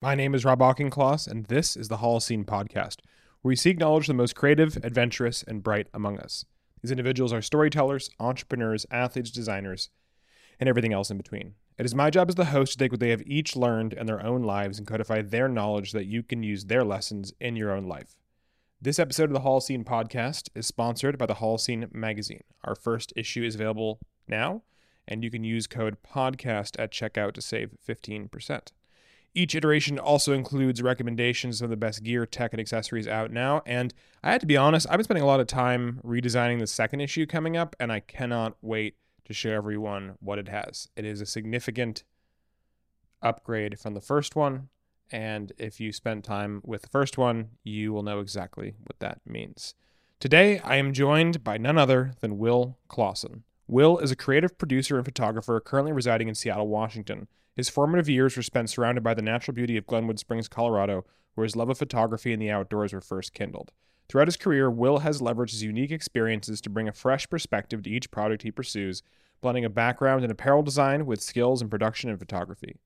My name is Rob Auchincloss, and this is the Holocene Podcast, where we seek knowledge the most creative, adventurous, and bright among us. These individuals are storytellers, entrepreneurs, athletes, designers, and everything else in between. It is my job as the host to take what they have each learned in their own lives and codify their knowledge so that you can use their lessons in your own life. This episode of the Holocene Podcast is sponsored by the Holocene Magazine. Our first issue is available now, and you can use code PODCAST at checkout to save 15%. Each iteration also includes recommendations of the best gear, tech, and accessories out now. And I had to be honest, I've been spending a lot of time redesigning the second issue coming up, and I cannot wait to show everyone what it has. It is a significant upgrade from the first one. And if you spent time with the first one, you will know exactly what that means. Today, I am joined by none other than Wil Claussen. Will is a creative producer and photographer currently residing in Seattle, Washington. His formative years were spent surrounded by the natural beauty of Glenwood Springs, Colorado, where his love of photography and the outdoors were first kindled. Throughout his career, Will has leveraged his unique experiences to bring a fresh perspective to each product he pursues, blending a background in apparel design with skills in production and photography.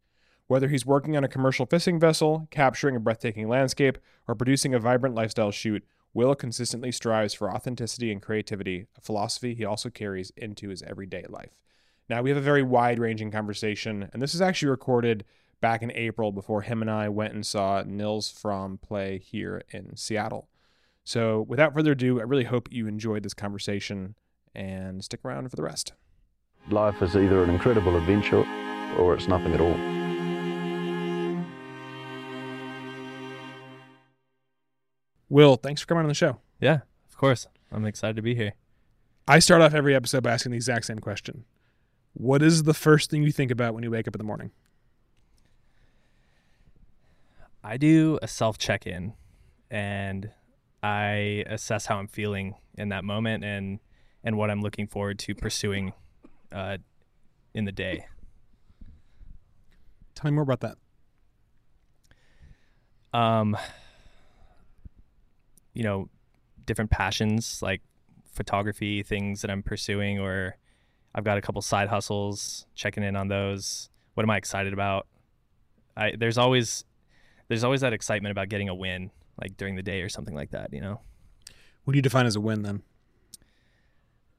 Whether he's working on a commercial fishing vessel, capturing a breathtaking landscape, or producing a vibrant lifestyle shoot, Will consistently strives for authenticity and creativity, a philosophy he also carries into his everyday life. Now, we have a very wide ranging conversation, and this is actually recorded back in April before him and I went and saw Nils Frahm play here in Seattle. So, without further ado, I really hope you enjoyed this conversation and stick around for the rest. Life is either an incredible adventure or it's nothing at all. Will, thanks for coming on the show. Yeah, of course. I'm excited to be here. I start off every episode by asking the exact same question What is the first thing you think about when you wake up in the morning? I do a self check in and I assess how I'm feeling in that moment and and what I'm looking forward to pursuing uh, in the day. Tell me more about that. Um, you know, different passions like photography, things that I'm pursuing, or I've got a couple side hustles, checking in on those. What am I excited about? I there's always there's always that excitement about getting a win, like during the day or something like that. You know, What do you define as a win then?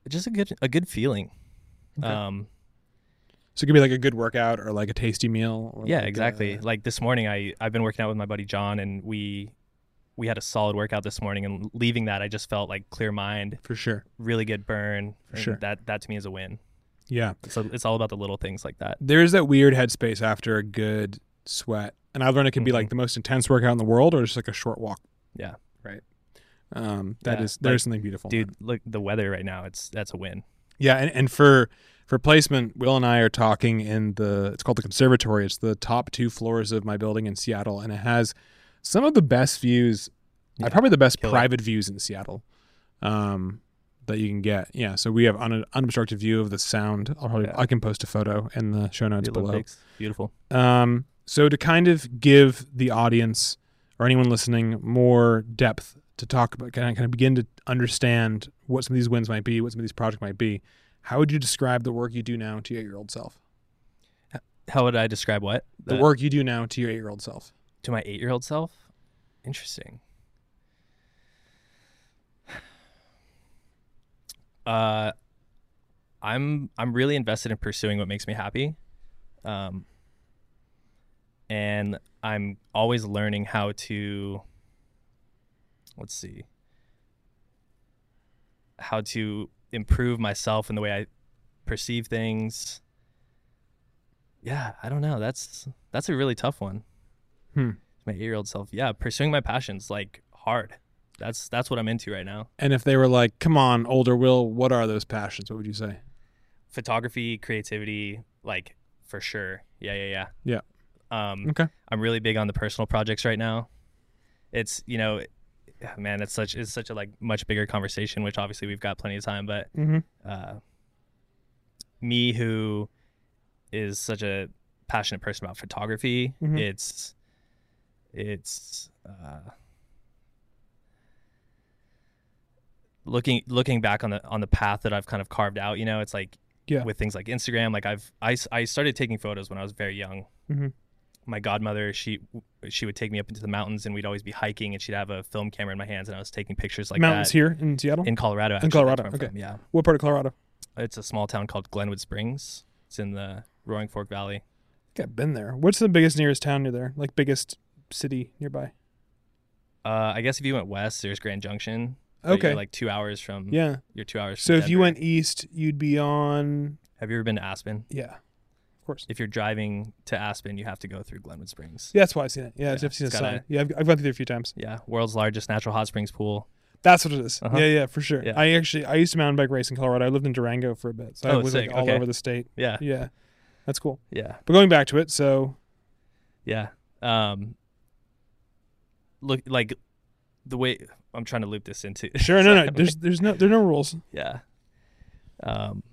just a good a good feeling. Okay. Um, So it could be like a good workout or like a tasty meal. Or yeah, like uh, exactly. a- Like this morning, I I've been working out with my buddy John, and we we had a solid workout this morning. And leaving that, I just felt like clear mind, for sure. really good burn. For sure. That that to me is a win. Yeah. So it's all about the little things like that. There is that weird headspace after a good sweat. And I've learned it can be Mhm. like the most intense workout in the world or just like a short walk. Yeah. Right. Um, that Yeah, is there's like, something beautiful. Dude, look the weather right now. It's that's a win. Yeah, and, and for for placement, Will and I are talking in the it's called the conservatory. It's the top two floors of my building in Seattle, and it has some of the best views, uh, Yeah, probably the best private views in Seattle, um, that you can get. Yeah, so we have un, unobstructed view of the sound. I'll probably Yeah. I can post a photo in the show notes The below. Beautiful. Um, so to kind of give the audience or anyone listening more depth to talk about, kind of, kind of begin to understand what some of these wins might be, what some of these projects might be. How would you describe the work you do now to your eight-year-old self? How would I describe what The work you do now to your eight-year-old self. To my eight-year-old self? Interesting. Uh, I'm I'm really invested in pursuing what makes me happy, um, and I'm always learning how to. Let's see. How to improve myself in the way I perceive things. Yeah, I don't know. That's that's a really tough one Hmm. my eight-year-old self yeah pursuing my passions like hard that's that's what i'm into right now And if they were like, "Come on, older Will, what are those passions?" What would you say? photography creativity like for sure yeah yeah yeah yeah um Okay. i'm really big on the personal projects right now it's you know man it's such it's such a like much bigger conversation which obviously we've got plenty of time but Mm-hmm. uh me who is such a passionate person about photography Mhm. it's it's uh looking looking back on the on the path that I've kind of carved out you know it's like Yeah. with things like Instagram like I've I, I started taking photos when I was very young Mhm. my godmother, she she would take me up into the mountains, and we'd always be hiking, and she'd have a film camera in my hands, and I was taking pictures like Mountains that here in Seattle. in Colorado. actually, Colorado, that's okay. from, yeah, what part of Colorado? it's a small town called Glenwood Springs. It's in the Roaring Fork Valley. I think I've been there. What's the biggest nearest town near there? Like biggest city nearby? Uh, I guess if you went west, there's Grand Junction. but you're, Okay. like two hours from. yeah. You're two hours. So from if you Denver. went east, you'd be on. have you ever been to Aspen? Yeah. Of course. If you're driving to Aspen, you have to go through Glenwood Springs. Yeah, that's why I've seen it. Yeah, Yeah, I've seen it's got sign. a- Yeah, I've, I've gone through there a few times. Yeah, world's largest natural hot springs pool. That's what it is. Uh-huh. Yeah, yeah, for sure. Yeah. I actually I used to mountain bike race in Colorado. I lived in Durango for a bit, so I Oh, was sick. like all Okay. over the state. Yeah, Yeah, that's cool. yeah, But going back to it, so yeah. Um, look like the way I'm trying to loop this into. sure, no, no, there's there's no there are no rules. yeah. Um,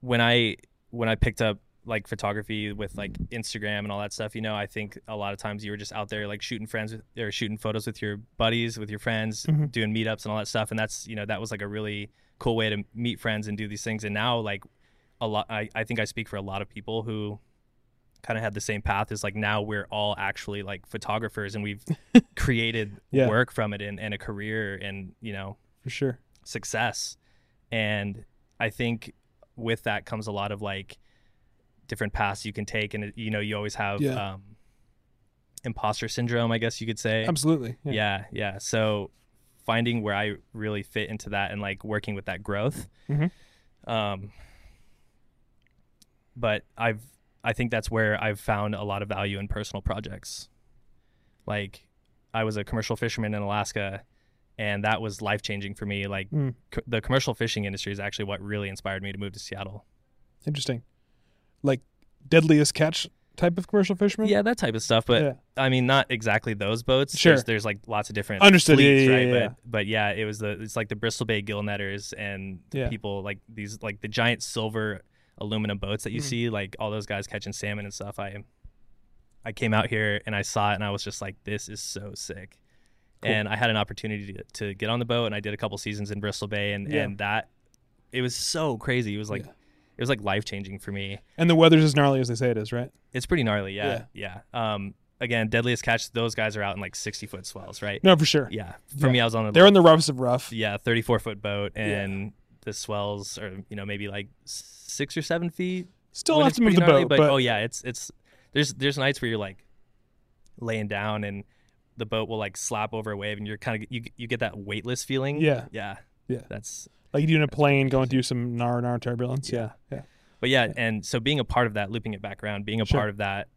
when I when I picked up like photography with like Instagram and all that stuff, you know, I think a lot of times you were just out there like shooting friends with or shooting photos with your buddies, with your friends, Mhm. doing meetups and all that stuff. And that's you know that was like a really cool way to meet friends and do these things. And now like a lot, I I think I speak for a lot of people who kind of had the same path is like now we're all actually like photographers and we've created Yeah. work from it and, and a career and you know For sure. success and i think with that comes a lot of like different paths you can take and you know you always have Yeah. um imposter syndrome i guess you could say Absolutely. Yeah. yeah yeah so finding where i really fit into that and like working with that growth Mhm. um but i've i think that's where i've found a lot of value in personal projects like i was a commercial fisherman in alaska and that was life changing for me like Mm. co- the commercial fishing industry is actually what really inspired me to move to seattle Interesting. Like deadliest catch type of commercial fisherman. yeah that type of stuff but Yeah. i mean not exactly those boats Sure. there's, there's like lots of different Understood. Fleets, yeah, right yeah, but yeah. but yeah it was the it's like the bristol bay gill netters and people like these like the giant silver aluminum boats that you Mhm. see like all those guys catching salmon and stuff i i came out here and i saw it and i was just like this is so sick Cool. and i had an opportunity to, to get on the boat and i did a couple seasons in bristol bay and Yeah. and that it was so crazy it was like Yeah. it was like life changing for me And the weather's as gnarly as they say it is, right? it's pretty gnarly yeah yeah, um again deadliest catch those guys are out in like 60 foot swells right No, for sure. yeah for Yeah. me i was on the They're in the roughest of rough. yeah 34 foot boat and the swells are you know maybe like six or seven feet Still have to move the gnarly, boat, but, oh yeah it's it's there's there's nights where you're like laying down and the boat will like slap over a wave and you're kind of you you get that weightless feeling Yeah. yeah Yeah. that's like you're in a plane going through some nar nar turbulence. Yeah. Yeah. Yeah. but yeah, and so being a part of that looping it back around being a Sure. part of that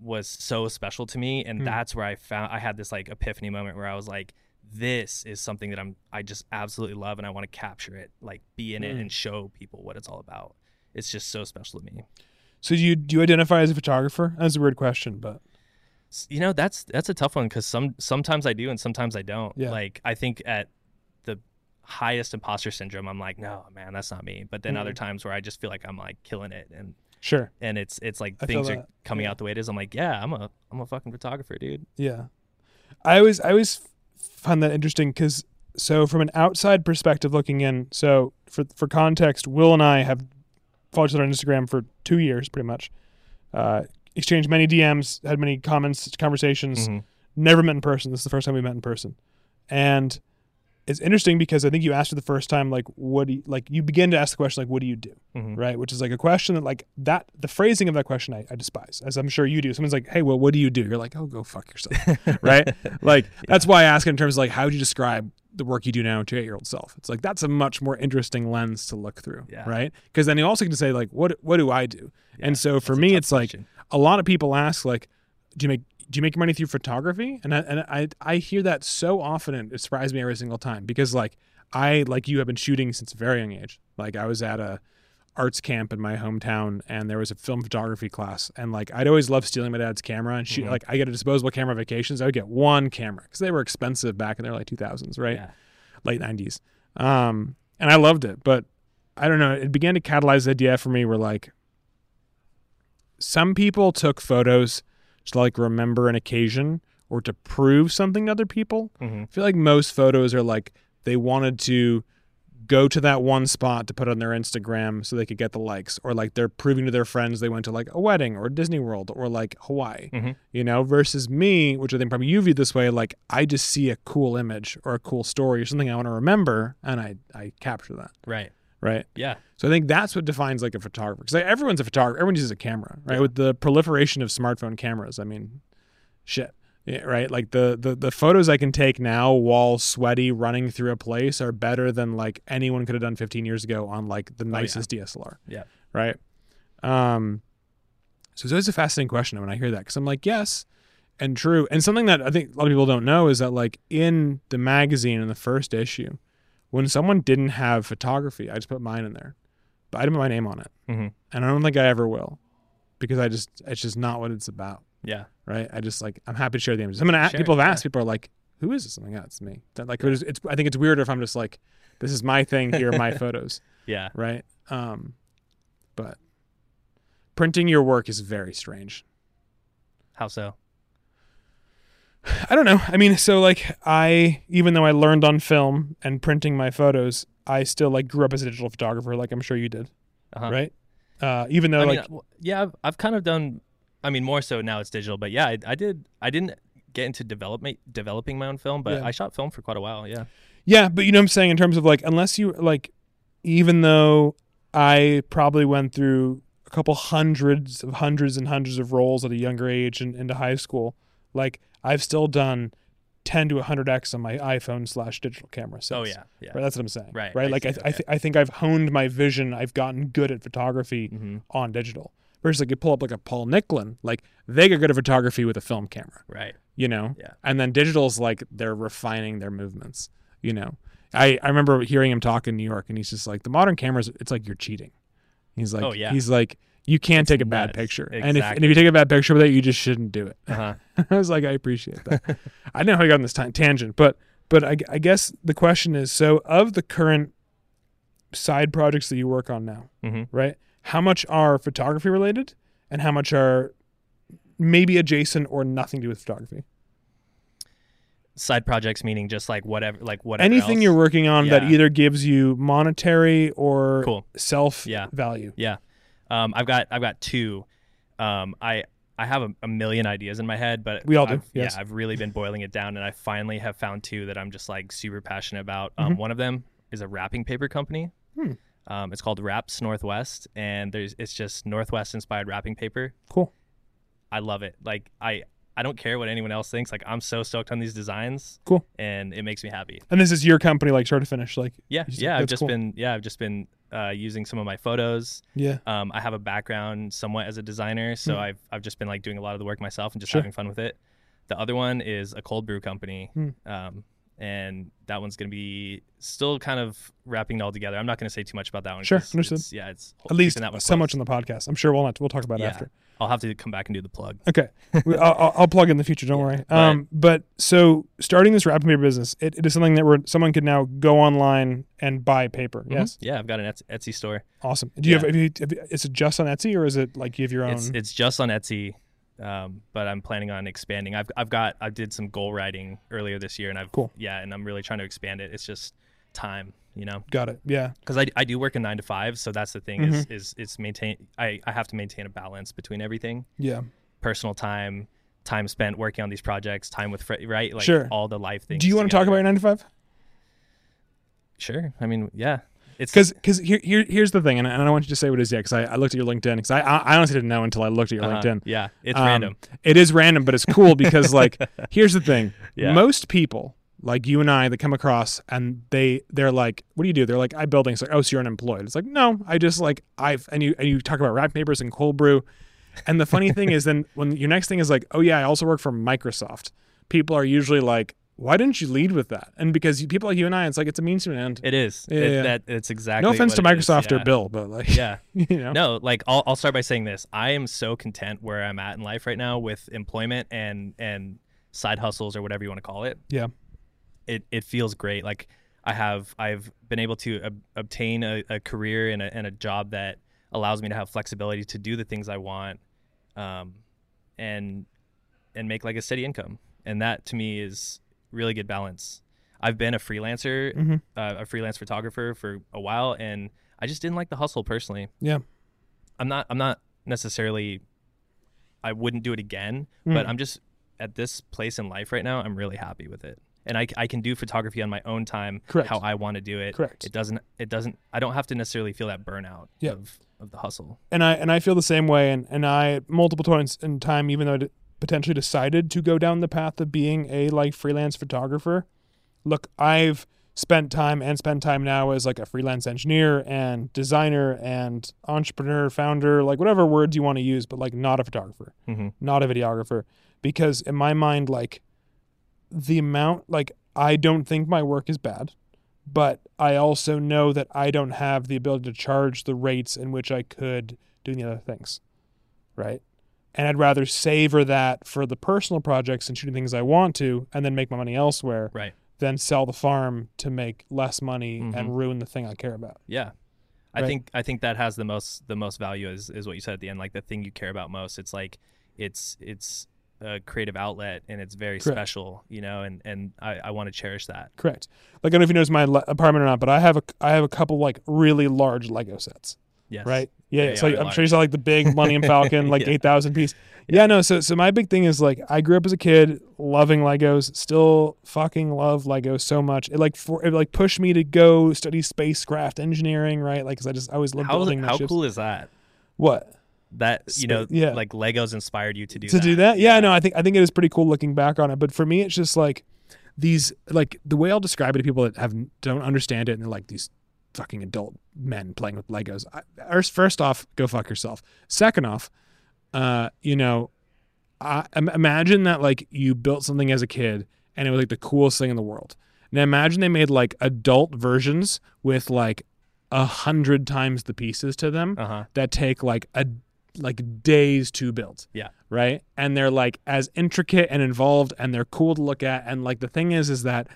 was so special to me and Hmm. that's where i found i had this like epiphany moment where i was like this is something that i'm i just absolutely love and i want to capture it like be in it Hmm. and show people what it's all about it's just so special to me So do you do you identify as a photographer? That's a weird question, but you know that's that's a tough one because some sometimes i do and sometimes i don't Yeah. like i think at the highest imposter syndrome i'm like no man that's not me but then other Mhm. times where i just feel like i'm like killing it and sure. and it's it's like I things are coming yeah. out the way it is i'm like yeah i'm a i'm a fucking photographer dude Yeah. I always I always find that interesting because so from an outside perspective looking in, so for for context, Will and I have followed each other on Instagram for two years, pretty much. Uh, exchanged many DMs, had many comments, conversations. Mhm. Never met in person. This is the first time we met in person, and it's interesting because I think you asked it the first time, like, what do you like? You begin to ask the question, like, what do you do? Mhm. right? Which is like a question that like that the phrasing of that question I, I despise, as I'm sure you do. Someone's like, "Hey, well, what do you do?" You're like, "Oh, go fuck yourself," right? Like that's why I ask it in terms of like, how would you describe the work you do now to your eight year old self? It's like that's a much more interesting lens to look through, Yeah. right? Because then you also can say like, what what do I do? Yeah, and so for that's me, it's like a lot of people ask like, do you make do you make your money through photography? And I, and I I hear that so often, and it surprises me every single time because like I like you have been shooting since a very young age. Like I was at a arts camp in my hometown, and there was a film photography class, and like I'd always loved stealing my dad's camera and shoot. Mhm. Like I get a disposable camera vacations, I would get one camera because they were expensive back in the early two thousands, right? yeah late 90s um and i loved it but i don't know it began to catalyze the idea for me where like some people took photos to like remember an occasion or to prove something to other people Mhm. i feel like most photos are like they wanted to go to that one spot to put on their Instagram so they could get the likes, or like they're proving to their friends they went to like a wedding or Disney World or like Hawaii, Mhm. you know, versus me, which I think probably you view this way, like I just see a cool image or a cool story or something I want to remember and I, I capture that, Right. Right? Yeah. So I think that's what defines like a photographer because everyone's a photographer, everyone uses a camera, right? Yeah. With the proliferation of smartphone cameras, I mean, shit. Yeah, right. Like the, the the photos I can take now while sweaty running through a place are better than like anyone could have done 15 years ago on like the Oh, yeah. nicest DSLR. Yeah. Right. Um. So it's always a fascinating question when I hear that because I'm like, yes, and true. And something that I think a lot of people don't know is that like in the magazine in the first issue, when someone didn't have photography, I just put mine in there, but I didn't put my name on it, hmm and I don't think I ever will, because I just it's just not what it's about Yeah. right? I just like I'm happy to share the images. I'm gonna Share people have yeah. asked. People are like, "Who is this?" I'm like, "Yeah, it's me." That like it's, it's. I think it's weirder if I'm just like, "This is my thing. Here are my photos." Yeah. Right? Um, but printing your work is very strange. How so? I don't know. I mean, so like I, even though I learned on film and printing my photos, I still like grew up as a digital photographer, like I'm sure you did, Uh-huh. right? Uh, even though I like uh, w- yeah, I've, I've kind of done. I mean, more so now it's digital, but yeah, I, I did. I didn't get into development developing my own film, but Yeah. I shot film for quite a while. Yeah. Yeah, but you know what I'm saying in terms of like unless you like even though I probably went through a couple hundreds of hundreds and hundreds of roles at a younger age and into high school, like I've still done 10 to 100x on my iPhone slash digital camera. Oh yeah. Yeah. Right, that's what I'm saying. Right, Right. I like I, th- I, th- I think I've honed my vision. I've gotten good at photography hmm on digital. Versus like you pull up like a Paul Nicklen, like they get good at photography with a film camera Right. you know Yeah. and then digital's like they're refining their movements you know i i remember hearing him talk in new york and he's just like the modern cameras it's like you're cheating he's like Oh, yeah. he's like you can't take a bad nuts. picture and if, and if you take a bad picture with it you just shouldn't do it Uh huh. i was like i appreciate that i don't know how i got on this tan tangent but but I, I guess the question is so of the current side projects that you work on now hmm right how much are photography related and how much are maybe adjacent or nothing to do with photography Side projects meaning just like whatever, like whatever. anything else. you're working on that either gives you monetary or Cool. self Yeah. value. Yeah. Um, I've got I've got two. Um, I I have a, a million ideas in my head, but We all do, I've- yes. Yeah, I've really been boiling it down, and I finally have found two that I'm just like super passionate about. Um, Mhm. One of them is a wrapping paper company. Hmm. Um, it's called Wraps Northwest, and there's it's just Northwest inspired wrapping paper. Cool. I love it. Like I I don't care what anyone else thinks. Like I'm so stoked on these designs. Cool. And it makes me happy. And this is your company, like start to finish. Like, Yeah. Said- Yeah. I've just cool. been yeah I've just been uh, using some of my photos. yeah, Um, I have a background somewhat as a designer, so Mhm. I've I've just been like doing a lot of the work myself and just Sure. having fun with it. The other one is a cold brew company, Hmm. um, and that one's gonna be still kind of wrapping it all together. I'm not gonna say too much about that one. Sure, understood. it's- yeah, it's at least that one so much on the podcast. I'm sure we'll not, we'll talk about it after. I'll have to come back and do the plug. Okay, I'll, I'll- plug in the future. Don't Yeah, worry. but- Um, but so starting this wrapping paper business, it, it is something that where someone could now go online and buy paper. Mhm. Yes, Yeah, I've got an Etsy, Etsy store. awesome. Do you Yeah. have, have, you, have you- Is it just on Etsy or is it like you have your own? It's it's just on Etsy, um, but I'm planning on expanding. I've I've got I did some goal writing earlier this year, and I've Cool. yeah, and I'm really trying to expand it. It's just time, you know. Got it. Yeah. because I, I do work a nine to five, so that's the thing is Mm-hmm. is it's maintain I, I have to maintain a balance between everything Yeah. personal time time spent working on these projects time with fr- right like Sure. all the life things Do you want to talk about your nine to five? sure I mean yeah it's Because because here, here here's the thing, and I, and I don't want you to say what it is yet, because I, I looked at your LinkedIn, because I, I honestly didn't know until I looked at your uh-huh, LinkedIn. yeah it's Um, random It is random, but it's cool because like here's the thing. Yeah. Most people like you and I that come across and they they're like, what do you do? They're like, I build things. Like, oh, so you're unemployed. It's like, no, I just like I've and you and you talk about wrap papers and cold brew. And the funny thing is then when your next thing is like, oh yeah, I also work for Microsoft. People are usually like, why didn't you lead with that? And because you, people like you and I, it's like it's a means to an end. it is Yeah, It- yeah. that it's exactly no offense to it is, Microsoft or yeah. Bill, but like yeah you know. no like I'll, I'll start by saying this i am so content where i'm at in life right now with employment and and side hustles or whatever you want to call it Yeah. it, it feels great like i have i've been able to ob- obtain a, a career and a, and a job that allows me to have flexibility to do the things i want um, and and make like a steady income and that to me is really good balance I've been a freelancer, Mm-hmm. uh, a freelance photographer for a while, and I just didn't like the hustle personally. Yeah. I'm not. I'm not necessarily. I wouldn't do it again, Mm. but I'm just at this place in life right now. I'm really happy with it, and I, I can do photography on my own time, Correct. how I want to do it. Correct. It doesn't. It doesn't. I don't have to necessarily feel that burnout Yeah. of of the hustle. and I and I feel the same way. And and I multiple times in time, even though potentially decided to go down the path of being a like freelance photographer. Look, I've spent time and spend time now as like a freelance engineer and designer and entrepreneur, founder, like whatever words you want to use, but like not a photographer, hmm not a videographer, because in my mind, like the amount, like I don't think my work is bad but I also know that I don't have the ability to charge the rates in which I could do the other things. Right. And I'd rather savor that for the personal projects and shooting things I want to and then make my money elsewhere Right. than sell the farm to make less money Mhm. and ruin the thing I care about. Yeah. I Right. think I think that has the most the most value is is what you said at the end, like the thing you care about most. It's like it's it's a creative outlet and it's very Correct. special, you know, and and I, I want to cherish that. Correct. Like I don't know if you noticed my le- apartment or not, but I have a I have a couple like really large Lego sets. Yes. right? Yeah, yeah. So I'm sure you saw like the big Millennium Falcon, like Yeah. eight thousand piece. Yeah. no. So so my big thing is like I grew up as a kid loving Legos, still fucking love Legos so much. It like for it like pushed me to go study spacecraft engineering, right? Like, cause I just I always loved How building how ships. cool is that? What That you know, yeah. like Legos inspired you to do to that. do that? Yeah, no. I think I think it is pretty cool looking back on it. But for me, it's just like these like the way I'll describe it to people that have don't understand it and they're like these fucking adult men playing with Legos. I, first, off, go fuck yourself. Second off, uh, you know, I, imagine that like you built something as a kid and it was like the coolest thing in the world. Now imagine they made like adult versions with like a hundred times the pieces to them Uh huh. that take like a like days to build. Yeah. Right? And they're like as intricate and involved and they're cool to look at and like the thing is is that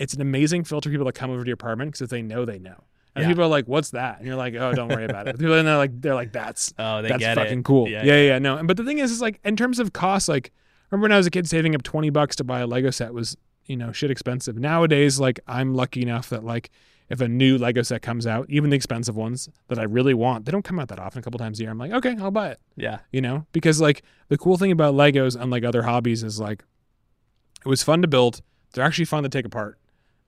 it's an amazing filter for people that come over to your apartment because if they know they know. And Yeah. people are like, "What's that?" And you're like, "Oh, don't worry about it." People and they're like, "They're like, that's Oh, they that's fucking it. cool." Yeah, Yeah, yeah, yeah. No, but the thing is, is like in terms of cost, like remember when I was a kid, saving up twenty bucks to buy a Lego set was you know shit expensive. Nowadays, like I'm lucky enough that like if a new Lego set comes out, even the expensive ones that I really want, they don't come out that often. A couple times a year, I'm like, okay, I'll buy it. Yeah. You know, because like the cool thing about Legos, unlike other hobbies, is like it was fun to build. They're actually fun to take apart,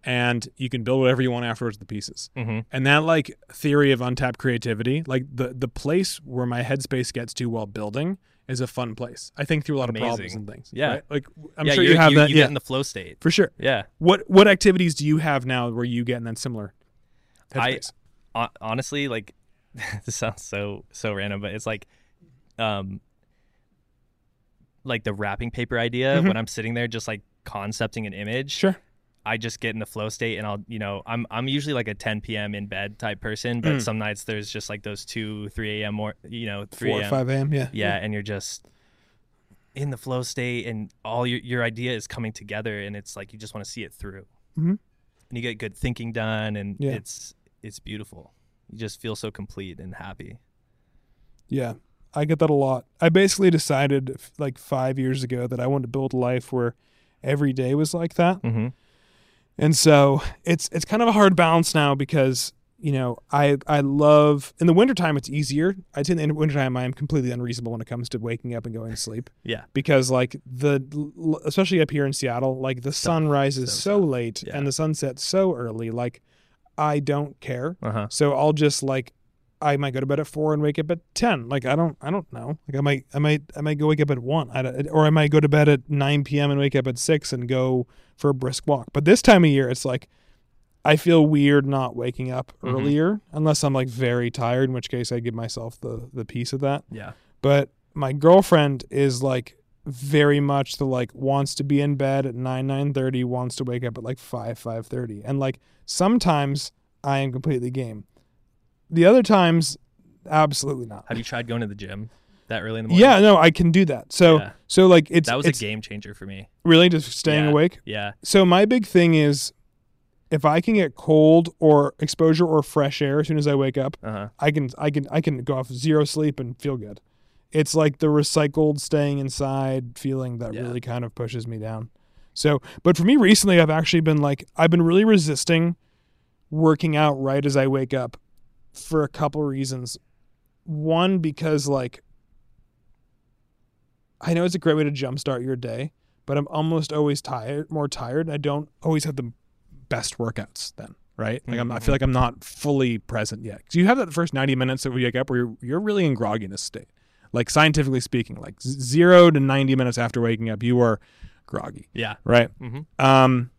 and you can build whatever you want afterwards with the pieces. hmm And that like theory of untapped creativity, like the the place where my headspace gets to while building is a fun place. I think through a lot of problems and things. Yeah. right? Like I'm yeah, sure you have you, that. You yeah, get in the flow state. for sure. Yeah. What what activities do you have now where you get in that similar I- headspace? hon- honestly, like this sounds so so random, but it's like, um, like the wrapping paper idea. Mhm. When I'm sitting there, just like concepting an image, sure. I just get in the flow state, and I'll, you know, I'm I'm usually like a 10 p.m. in bed type person, but Mm. some nights there's just like those two, 3 a.m. more, you know, 3 Four or a.m. five a.m. Yeah. Yeah, and you're just in the flow state, and all your your idea is coming together, and it's like you just want to see it through, Mhm. and you get good thinking done, and Yeah. it's it's beautiful. You just feel so complete and happy. Yeah, I get that a lot. I basically decided like five years ago that I wanted to build a life where every day was like that. Mm-hmm. And so it's it's kind of a hard balance now because you know I I love in the wintertime it's easier. I'd say in the wintertime I am completely unreasonable when it comes to waking up and going to sleep Yeah. because like the especially up here in Seattle like the sun rises so so, late Yeah. and the sun sets so early like I don't care. Uh huh. So I'll just like I might go to bed at four and wake up at ten. Like I don't I don't know. Like I might I might I might go wake up at one. I or I might go to bed at nine p.m. and wake up at six and go for a brisk walk. But this time of year, it's like I feel weird not waking up Mhm. earlier unless I'm like very tired. In which case, I give myself the the piece of that. Yeah. But my girlfriend is like very much the like wants to be in bed at 9 9:30 wants to wake up at like 5 5:30 and like sometimes I am completely game the other times absolutely not Have you tried going to the gym that early in the morning? yeah no I can do that so Yeah. so like it's that was it's a game changer for me. really just staying Yeah. awake Yeah. so my big thing is if I can get cold or exposure or fresh air as soon as I wake up Uh huh. I can I can I can go off zero sleep and feel good. It's like the recycled staying inside feeling that Yeah. really kind of pushes me down. So, but for me recently, I've actually been like, I've been really resisting working out right as I wake up for a couple reasons. One, because like, I know it's a great way to jumpstart your day, but I'm almost always tired, more tired. I don't always have the best workouts then, right? Like I'm, I feel like I'm not fully present yet. Because you have that first 90 minutes that we wake up where you're, you're really in grogginess state. Like scientifically speaking, like zero to 90 minutes after waking up, you are groggy, Yeah. right? Mm-hmm. Um,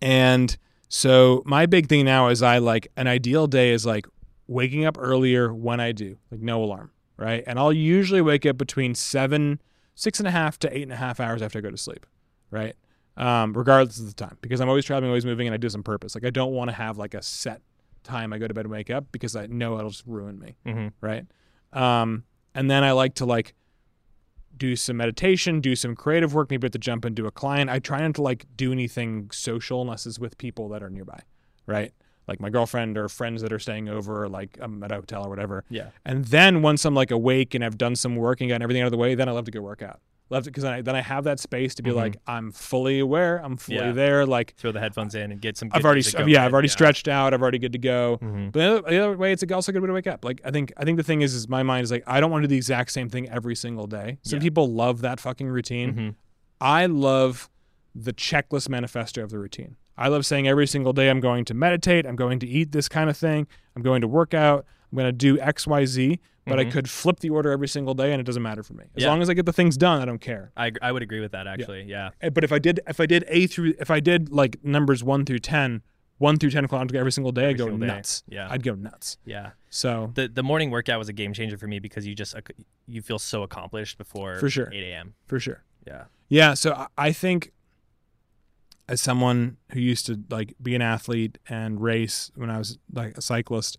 and so my big thing now is I like an ideal day is like waking up earlier when I do, like no alarm, right? And I'll usually wake up between seven, six and a half to eight and a half hours after I go to sleep, right? Um, regardless of the time, because I'm always traveling, always moving, and I do this on purpose. Like I don't want to have like a set time I go to bed and wake up because I know it'll just ruin me Mm-hmm. right? Um, and then I like to like do some meditation, do some creative work, maybe have to jump into a client. I try not to like do anything social unless it's with people that are nearby, right? Like my girlfriend or friends that are staying over, or like I'm at a hotel or whatever. Yeah. And then once I'm like awake and I've done some work and gotten everything out of the way, then I love to go work out. Love it because then I, then I have that space to be Mhm. like I'm fully aware, I'm fully Yeah. there. Like Throw the headphones in and get some. I've already, yeah. I've already stretched out. I've already good to go. Mhm. But the other, the other way, it's also a good way to wake up. Like I think, I think the thing is, is my mind is like I don't want to do the exact same thing every single day. Some Yeah. people love that fucking routine. Mhm. I love the checklist manifesto of the routine. I love saying every single day I'm going to meditate, I'm going to eat this kind of thing, I'm going to work out, I'm going to do X, Y, Z. But I Mhm. could flip the order every single day, and it doesn't matter for me. As Yeah. long as I get the things done, I don't care. I I would agree with that actually. Yeah. Eh, But if I did, if I did A through, if I did like numbers one through ten, one through ten o'clock every single day, I'd go single day. nuts. Yeah. I'd go nuts. Yeah. So The the morning workout was a game changer for me because you just you feel so accomplished before For sure. 8 a.m. for sure. Yeah. Yeah, so I- I think as someone who used to like be an athlete and race when I was like a cyclist,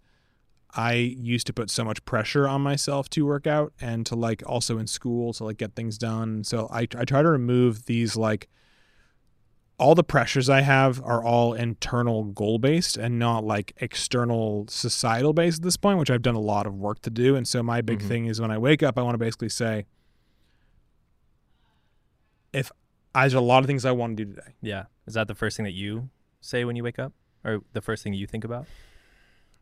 I used to put so much pressure on myself to work out and to like also in school to like get things done. So I I try to remove these like all the pressures I have are all internal goal based and not like external societal based at this point, which I've done a lot of work to do. And so my big Mhm. thing is when I wake up, I want to basically say, if I there's a lot of things I want to do today. Yeah. Is that the first thing that you say when you wake up, or the first thing you think about?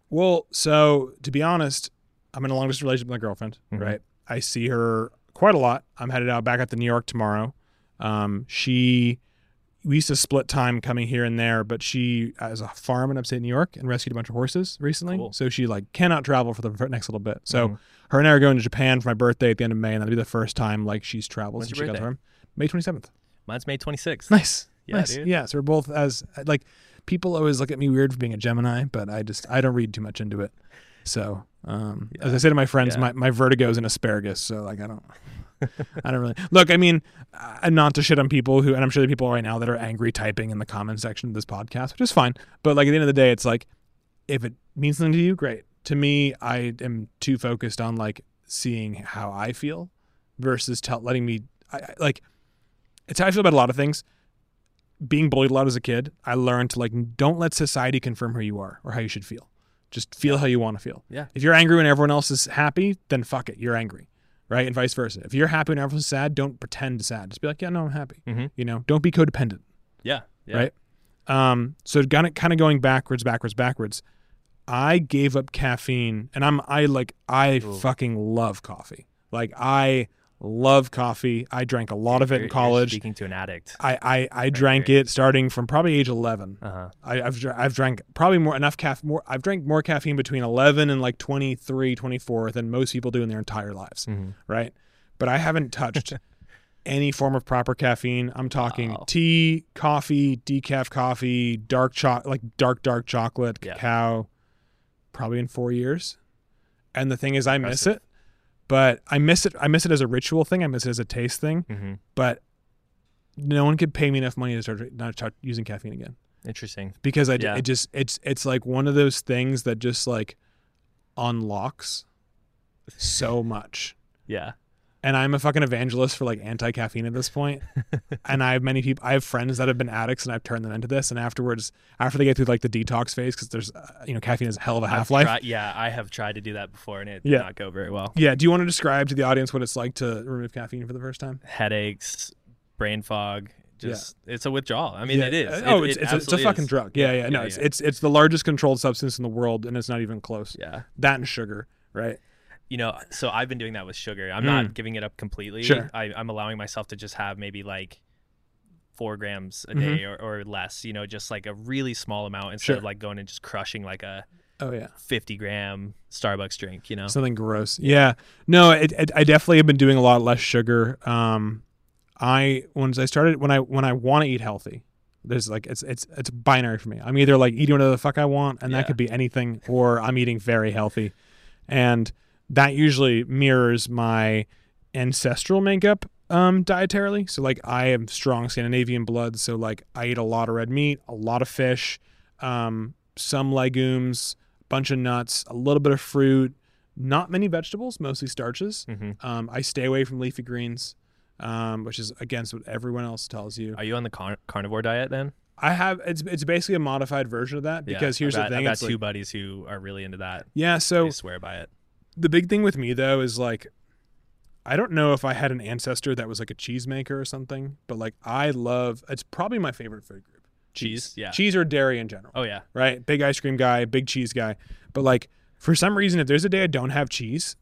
Well, so to be honest, I'm in a long distance relationship with my girlfriend, Mhm. right? I see her quite a lot. I'm headed out back out to New York tomorrow. Um, she, we used to split time coming here and there, but she has a farm in upstate New York and rescued a bunch of horses recently. Cool. So she like cannot travel for the next little bit. So Mhm. her and I are going to Japan for my birthday at the end of May, and that'll be the first time like she's traveled When's since she got the birthday? May 27th. mine's May 26th. Nice. Yeah, nice. dude. Yeah. So we're both as like people always look at me weird for being a Gemini, but I just I don't read too much into it. So um, as I say to my friends, Yeah. my my vertigo is an asparagus. So like I don't. I don't really look. I mean, uh, not to shit on people who, and I'm sure there are people right now that are angry typing in the comment section of this podcast, which is fine. But like at the end of the day, it's like, if it means something to you, great. To me, I am too focused on like seeing how I feel versus tell letting me I, I- like. It's how I feel about a lot of things being bullied a lot as a kid, I learned to like don't let society confirm who you are or how you should feel. Just feel how you want to feel. Yeah. If you're angry when everyone else is happy, then fuck it, you're angry, right? And vice versa. If you're happy when everyone's sad, don't pretend to sad. Just be like, yeah, no, I'm happy. Mhm. You know, don't be codependent, Yeah. Yeah. right? Um, so kind of kind of going backwards, backwards, backwards. I gave up caffeine, and I'm I like I Ooh. fucking love coffee. Like I love coffee. I drank a lot of it You're- in you're college. speaking to an addict. I, I, I drank it starting from probably age 11. Uh huh. I, I've, dr- I've drank probably more enough caffeine. More, I've drank more caffeine between 11 and like 23, 24 than most people do in their entire lives. Mhm. Right. But I haven't touched any form of proper caffeine. I'm talking tea, coffee, decaf coffee, dark chocolate, like dark, dark chocolate, Yeah. cacao, probably in four years. And the thing is, I miss Impressive. it, but I miss it. I miss it as a ritual thing. I miss it as a taste thing hmm but no one could pay me enough money to start not start using caffeine again Interesting. because I Yeah. it just it's it's like one of those things that just like unlocks so much. Yeah. And I'm a fucking evangelist for like anti caffeine at this point. and I have many people. I have friends that have been addicts, and I've turned them into this. And afterwards, after they get through like the detox phase, because there's uh, you know caffeine has a hell of a half life. yeah, I have tried to do that before and it did not go very well. Yeah. Do you want to describe to the audience what it's like to remove caffeine for the first time? Headaches, brain fog, just it's a withdrawal. I mean, Yeah. it is. Uh, It- oh, it's it it's, a, it's a fucking is. drug. Yeah, yeah. no, it's it's it's the largest controlled substance in the world, and it's not even close. yeah. That and sugar, right? You know, so I've been doing that with sugar. I'm Mm. not giving it up completely. Sure. I, I'm allowing myself to just have maybe like four grams a Mhm. day or, or less. You know, just like a really small amount instead Sure. of like going and just crushing like a Oh yeah. 50 gram Starbucks drink. You know. Something gross. Yeah. No, it, it, I definitely have been doing a lot less sugar. Um, I once I started when I when I want to eat healthy, there's like it's it's it's binary for me. I'm either like eating whatever the fuck I want, and Yeah. that could be anything, or I'm eating very healthy, and that usually mirrors my ancestral makeup um dietarily. So like I am strong Scandinavian blood, so like I eat a lot of red meat, a lot of fish, um, some legumes, a bunch of nuts, a little bit of fruit, not many vegetables, mostly starches. hmm Um, I stay away from leafy greens, um, which is against what everyone else tells you. Are you on the car- carnivore diet then? I have it's it's basically a modified version of that Yeah, because here's I've the thing. I've It's got two like, buddies who are really into that. yeah, so they swear by it. The big thing with me though is like I don't know if I had an ancestor that was like a cheesemaker or something, but like I love it's probably my favorite food group. Cheese? Yeah. Cheese or dairy in general. Oh yeah. right? Big ice cream guy, big cheese guy. But like for some reason, if there's a day I don't have cheese,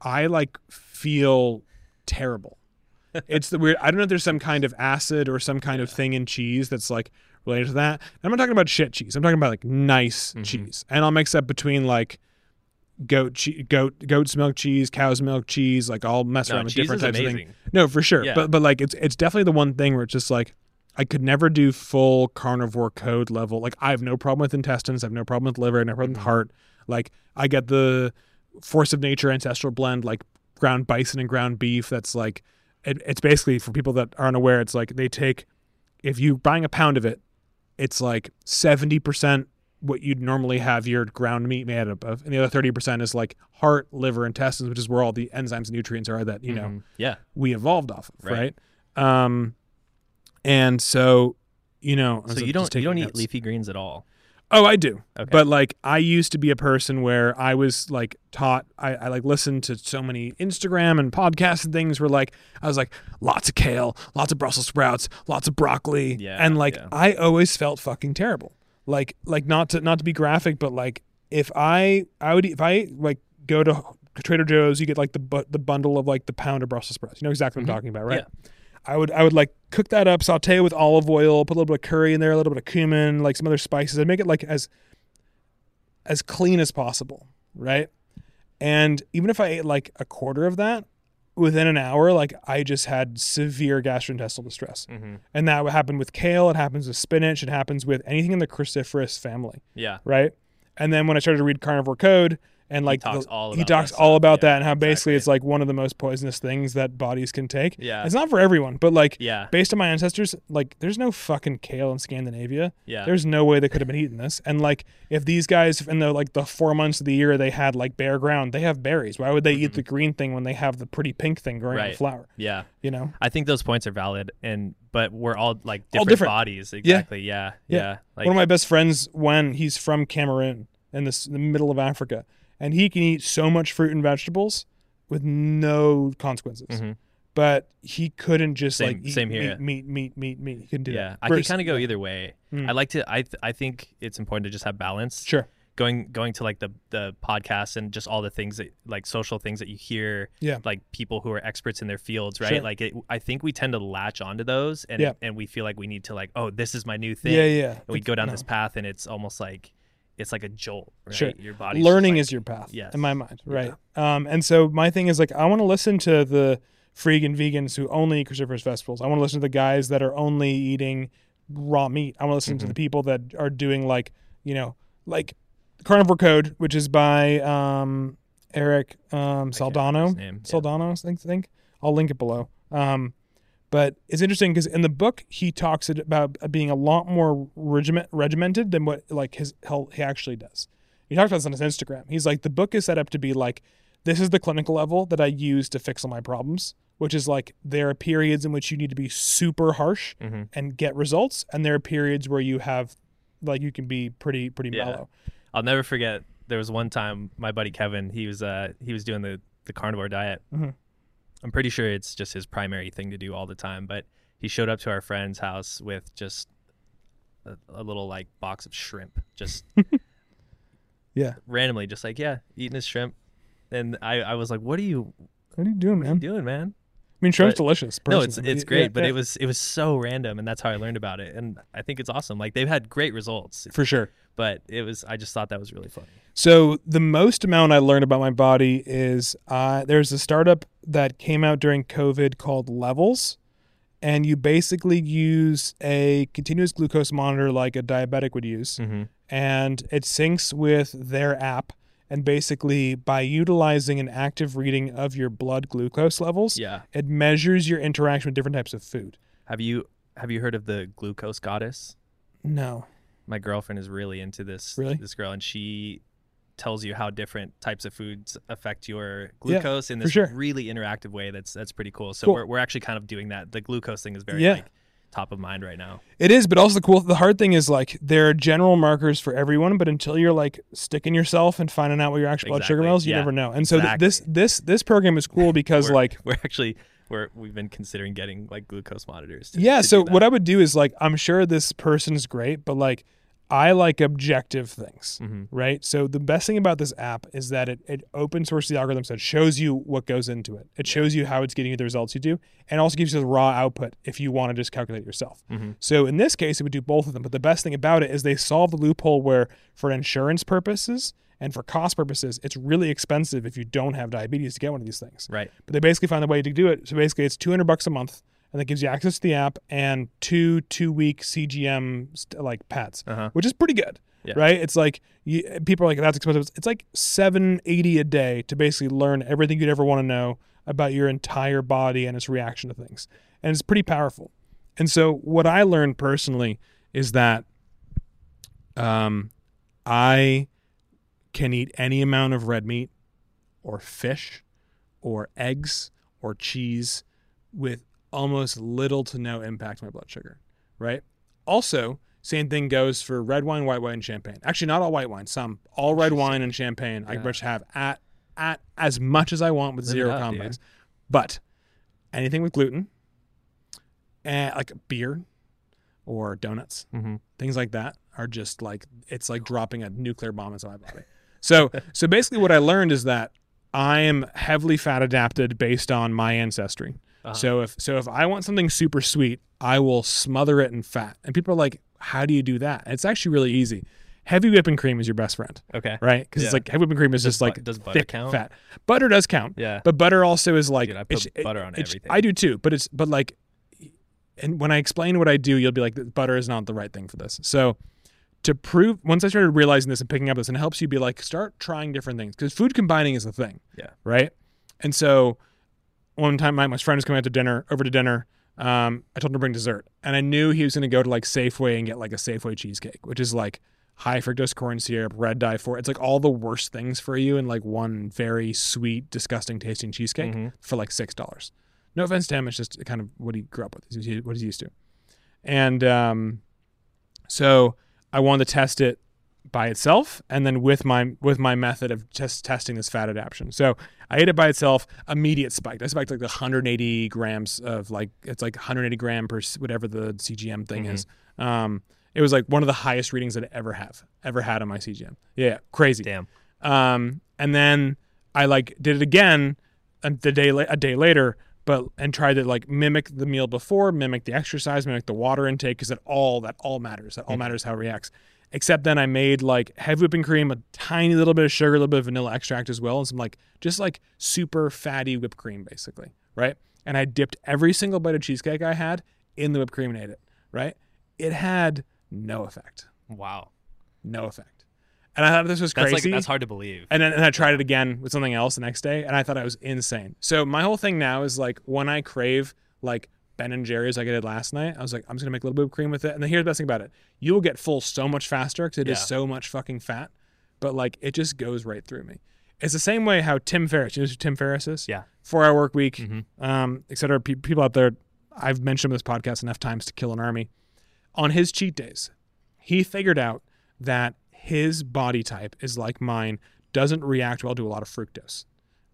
I like feel terrible. it's the weird. I don't know if there's some kind of acid or some kind of thing in cheese that's like related to that. I'm not talking about shit cheese. I'm talking about like nice Mhm. cheese, and I'll mix up between like goat che- goat goat's milk cheese, cow's milk cheese. Like I'll mess No, around with different types of things. No, for sure. Yeah. But but like it's it's definitely the one thing where it's just like I could never do full carnivore code level. Like I have no problem with intestines, I have no problem with liver, I have no problem with Mhm. heart. Like I get the force of nature ancestral blend, like ground bison and ground beef. That's like it, it's basically for people that aren't aware. It's like they take if you're buying a pound of it, it's like seventy percent what you'd normally have your ground meat made up of, and the other thirty percent is like heart, liver, intestines, which is where all the enzymes and nutrients are that you know Mhm. Yeah. we evolved off of, right? Right. Um, and so, you know, So you don't you don't eat leafy greens at all. Oh, I do, Okay. but like I used to be a person where I was like taught. I, I like listened to so many Instagram and podcasts and things where like I was like lots of kale, lots of Brussels sprouts, lots of broccoli, Yeah, and like yeah. I always felt fucking terrible. Like like not to not to be graphic, but like if I I would if I like go to Trader Joe's, you get like the bu- the bundle of like the pound of Brussels sprouts. You know exactly what. I'm mm-hmm. talking about, right? I would I would like cook that up, saute with olive oil, put a little bit of curry in there, a little bit of cumin, like some other spices. I'd make it like as as clean as possible, right? And even if I ate like a quarter of that, within an hour, like I just had severe gastrointestinal distress. Mm-hmm. And that would happen with kale, it happens with spinach, it happens with anything in the cruciferous family, Yeah. right? And then when I started to read Carnivore Code and like talks the- all he about talks all about Yeah, that and how basically it's like one of the most poisonous things that bodies can take. Yeah. It's not for everyone, but like Yeah. based on my ancestors, like there's no fucking kale in Scandinavia. Yeah. There's no way they could have been eating this. And like if these guys in the like the four months of the year they had like bare ground, they have berries. Why would they eat mm-hmm. the green thing when they have the pretty pink thing growing on the Right. flower? yeah. You know? I think those points are valid, and but we're all like All different, different. bodies. Exactly. Yeah. Yeah. Yeah. Like, One of my best friends, when he's from Cameroon in this the middle of Africa, and he can eat so much fruit and vegetables with no consequences. Mhm. But he couldn't just Same- like eat same here. meat, meat, meat, meat, meat. He couldn't do yeah. that. I can Versus- kind of go either way. Mm. I like to. I th- I think it's important to just have balance. Sure. Going going to like the the podcast and just all the things that like social things that you hear. Yeah. Like people who are experts in their fields, right? Sure. Like it, I think we tend to latch onto those, and Yeah. and we feel like we need to like, oh, this is my new thing. Yeah, yeah. And we go down No. this path, and it's almost like it's like a jolt, right? Sure. Your body learning is your path Yes. in my mind Yeah. right um and so my thing is like i want to listen to the freegan vegans who only eat cruciferous vegetables i want to listen to the guys that are only eating raw meat i want to listen to Mhm. the people that are doing like you know like carnivore code which is by um eric um saldano. Yeah. Saldano, I think. think. I'll link it below. Um, but it's interesting because in the book he talks about being a lot more regiment, regimented than what like his he actually does. He talks about this on his Instagram. He's like the book is set up to be like this is the clinical level that I use to fix all my problems, which is like there are periods in which you need to be super harsh Mhm. and get results, and there are periods where you have like you can be pretty pretty Yeah. mellow. I'll never forget. There was one time my buddy Kevin. He was uh he was doing the the carnivore diet. Mhm. I'm pretty sure it's just his primary thing to do all the time. But he showed up to our friend's house with just a, a little like box of shrimp, just Yeah. randomly, just like yeah, eating his shrimp. And I, I was like, "What are you, What are you doing, man? what are you doing, man?" I mean, shrimp's delicious. No, it's it's Yeah, great, but yeah, it was it was so random, and that's how I learned about it. And I think it's awesome. Like they've had great results, for sure. but it was I just thought that was really funny. So the most amount I learned about my body is uh, there's a startup that came out during COVID called Levels, and you basically use a continuous glucose monitor like a diabetic would use, Mm-hmm. and it syncs with their app. And basically, by utilizing an active reading of your blood glucose levels, Yeah. it measures your interaction with different types of food. Have you have you heard of the glucose goddess? No. My girlfriend is really into this Really? this girl, and she tells you how different types of foods affect your Yeah, glucose in this sure. really interactive way. That's that's pretty cool. So Cool. we're we're actually kind of doing that. The glucose thing is very Yeah. like top of mind right now. It is, but also the cool, the hard thing is like there are general markers for everyone, but until you're like sticking yourself and finding out what your actual blood sugar Exactly. levels, you Yeah, never know. And so th- this this this program is cool because we're, like we're actually we're we've been considering getting like glucose monitors. To, yeah. to So what. I would do is like I'm sure this person's great, but like I like objective things. Mhm. Right. So the best thing about this app is that it, it open sources the algorithm so it shows you what goes into it. It shows you how it's getting you the results you do and also gives you the raw output if you want to just calculate it yourself. Mhm. So in this case, it would do both of them. But the best thing about it is they solve the loophole where, for insurance purposes and for cost purposes, it's really expensive if you don't have diabetes to get one of these things. right. But they basically found a way to do it. So basically, it's 200 bucks a month, and that gives you access to the app and two two-week CGM st- like pets, Uh huh. which is pretty good. Yeah. Right? It's like you, people are like that's expensive. It's like 780 a day to basically learn everything you'd ever want to know about your entire body and its reaction to things. And it's pretty powerful. And so what I learned personally is that um, I can eat any amount of red meat or fish or eggs or cheese with almost little to no impact on my blood sugar, right? Also, same thing goes for red wine, white wine, and champagne. Actually, not all white wine, some. All red wine and champagne I Yeah. can pretty much have at at as much as I want with Live zero up, dude. But anything with gluten, and like beer or donuts, Mm-hmm. things like that are just like it's like dropping a nuclear bomb inside my body. So so basically what I learned is that I am heavily fat adapted based on my ancestry. Uh-huh. So if so if I want something super sweet, I will smother it in fat. And people are like, "How do you do that?" And it's actually really easy. Heavy whipping cream is your best friend, Okay. right? Because Yeah. it's like heavy whipping cream is Does just bu- like does butter thick count? fat. Butter does count, Yeah. but butter also is like Dude, I put it's- butter on everything. I do too, but it's but like, and when I explain what I do, you'll be like, butter is not the right thing for this. So to prove, once I started realizing this and picking up this, and it helps you be like, start trying different things because food combining is a thing. Yeah. Right. And so one time my, my friend was coming out to dinner, over to dinner. Um, I told him to bring dessert, and I knew he was going to go to like Safeway and get like a Safeway cheesecake, which is like high fructose corn syrup, red dye for it's like all the worst things for you in like one very sweet, disgusting tasting cheesecake Mhm. for like six dollars. No offense to him, it's just kind of what he grew up with, He's- what he's used to. And um, so I wanted to test it by itself, and then with my with my method of just testing this fat adaptation. So I ate it by itself, immediate spike. I spiked like the 180 grams of like it's like 180 gram per whatever the CGM thing is. Um, it was like one of the highest readings that I ever have ever had on my CGM. Yeah, crazy. Damn. Um, and then I like did it again a, the day la- a day later, but and tried to like mimic the meal before, mimic the exercise, mimic the water intake, because that all that all matters. That all matters how it reacts. Except then I made like heavy whipping cream, a tiny little bit of sugar, a little bit of vanilla extract as well, and some like just like super fatty whipped cream, basically, right? And I dipped every single bite of cheesecake I had in the whipped cream and ate it, right? It had no effect, Wow. no effect. And I thought this was That's crazy. like that's hard to believe. And then and I tried it again with something else the next day, and I thought I was insane. So my whole thing now is like when I crave like Ben and Jerry's like I did last night, I was like, I'm just gonna make a little bit of cream with it. And then here's the best thing about it: you will get full so much faster because it is Yeah. so much fucking fat, but like it just goes right through me. It's the same way how Tim Ferriss, you know who Tim Ferriss is? Yeah. Four hour work week, Mhm. um, et cetera. Pe- people out there, I've mentioned this podcast enough times to kill an army. On his cheat days, he figured out that his body type is like mine, doesn't react well to a lot of fructose,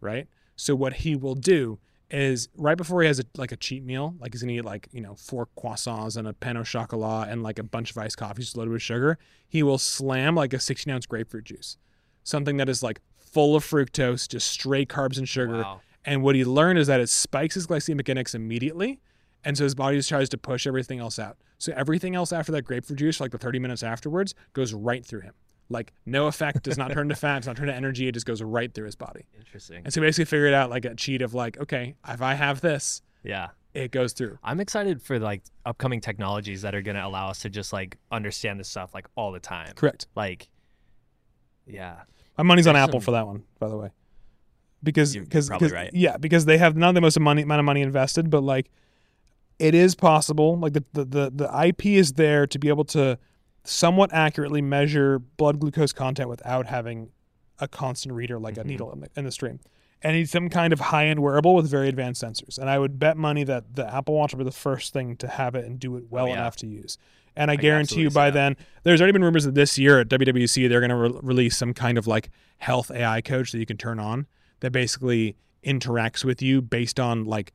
right? So what he will do is right before he has a, like a cheat meal, like he's gonna eat like you know four croissants and a pain au chocolat and like a bunch of iced coffee just loaded with sugar. He will slam like a 16 ounce grapefruit juice, something that is like full of fructose, just straight carbs and sugar. Wow. And what he learned is that it spikes his glycemic index immediately. And so his body just tries to push everything else out. So everything else after that grapefruit juice, like the 30 minutes afterwards, goes right through him. Like no effect, does not turn to fat, does not turn to energy. It just goes right through his body. Interesting. And so he basically figured out like a cheat of like, okay, if I have this, Yeah. it goes through. I'm excited for like upcoming technologies that are going to allow us to just like understand this stuff like all the time. Correct. Like, yeah. My money's on Apple some- for that one, by the way. Because because right. yeah, because they have not the most money amount of money invested, but like it is possible. Like the, the the the IP is there to be able to somewhat accurately measure blood glucose content without having a constant reader like a Mhm. needle in the, in the stream. And it's some kind of high end wearable with very advanced sensors. And I would bet money that the Apple Watch will be the first thing to have it and do it well Oh, yeah. enough to use. And I, I guarantee you by then, there's already been rumors that this year at WWDC they're going to re- release some kind of like health AI coach that you can turn on that basically interacts with you based on like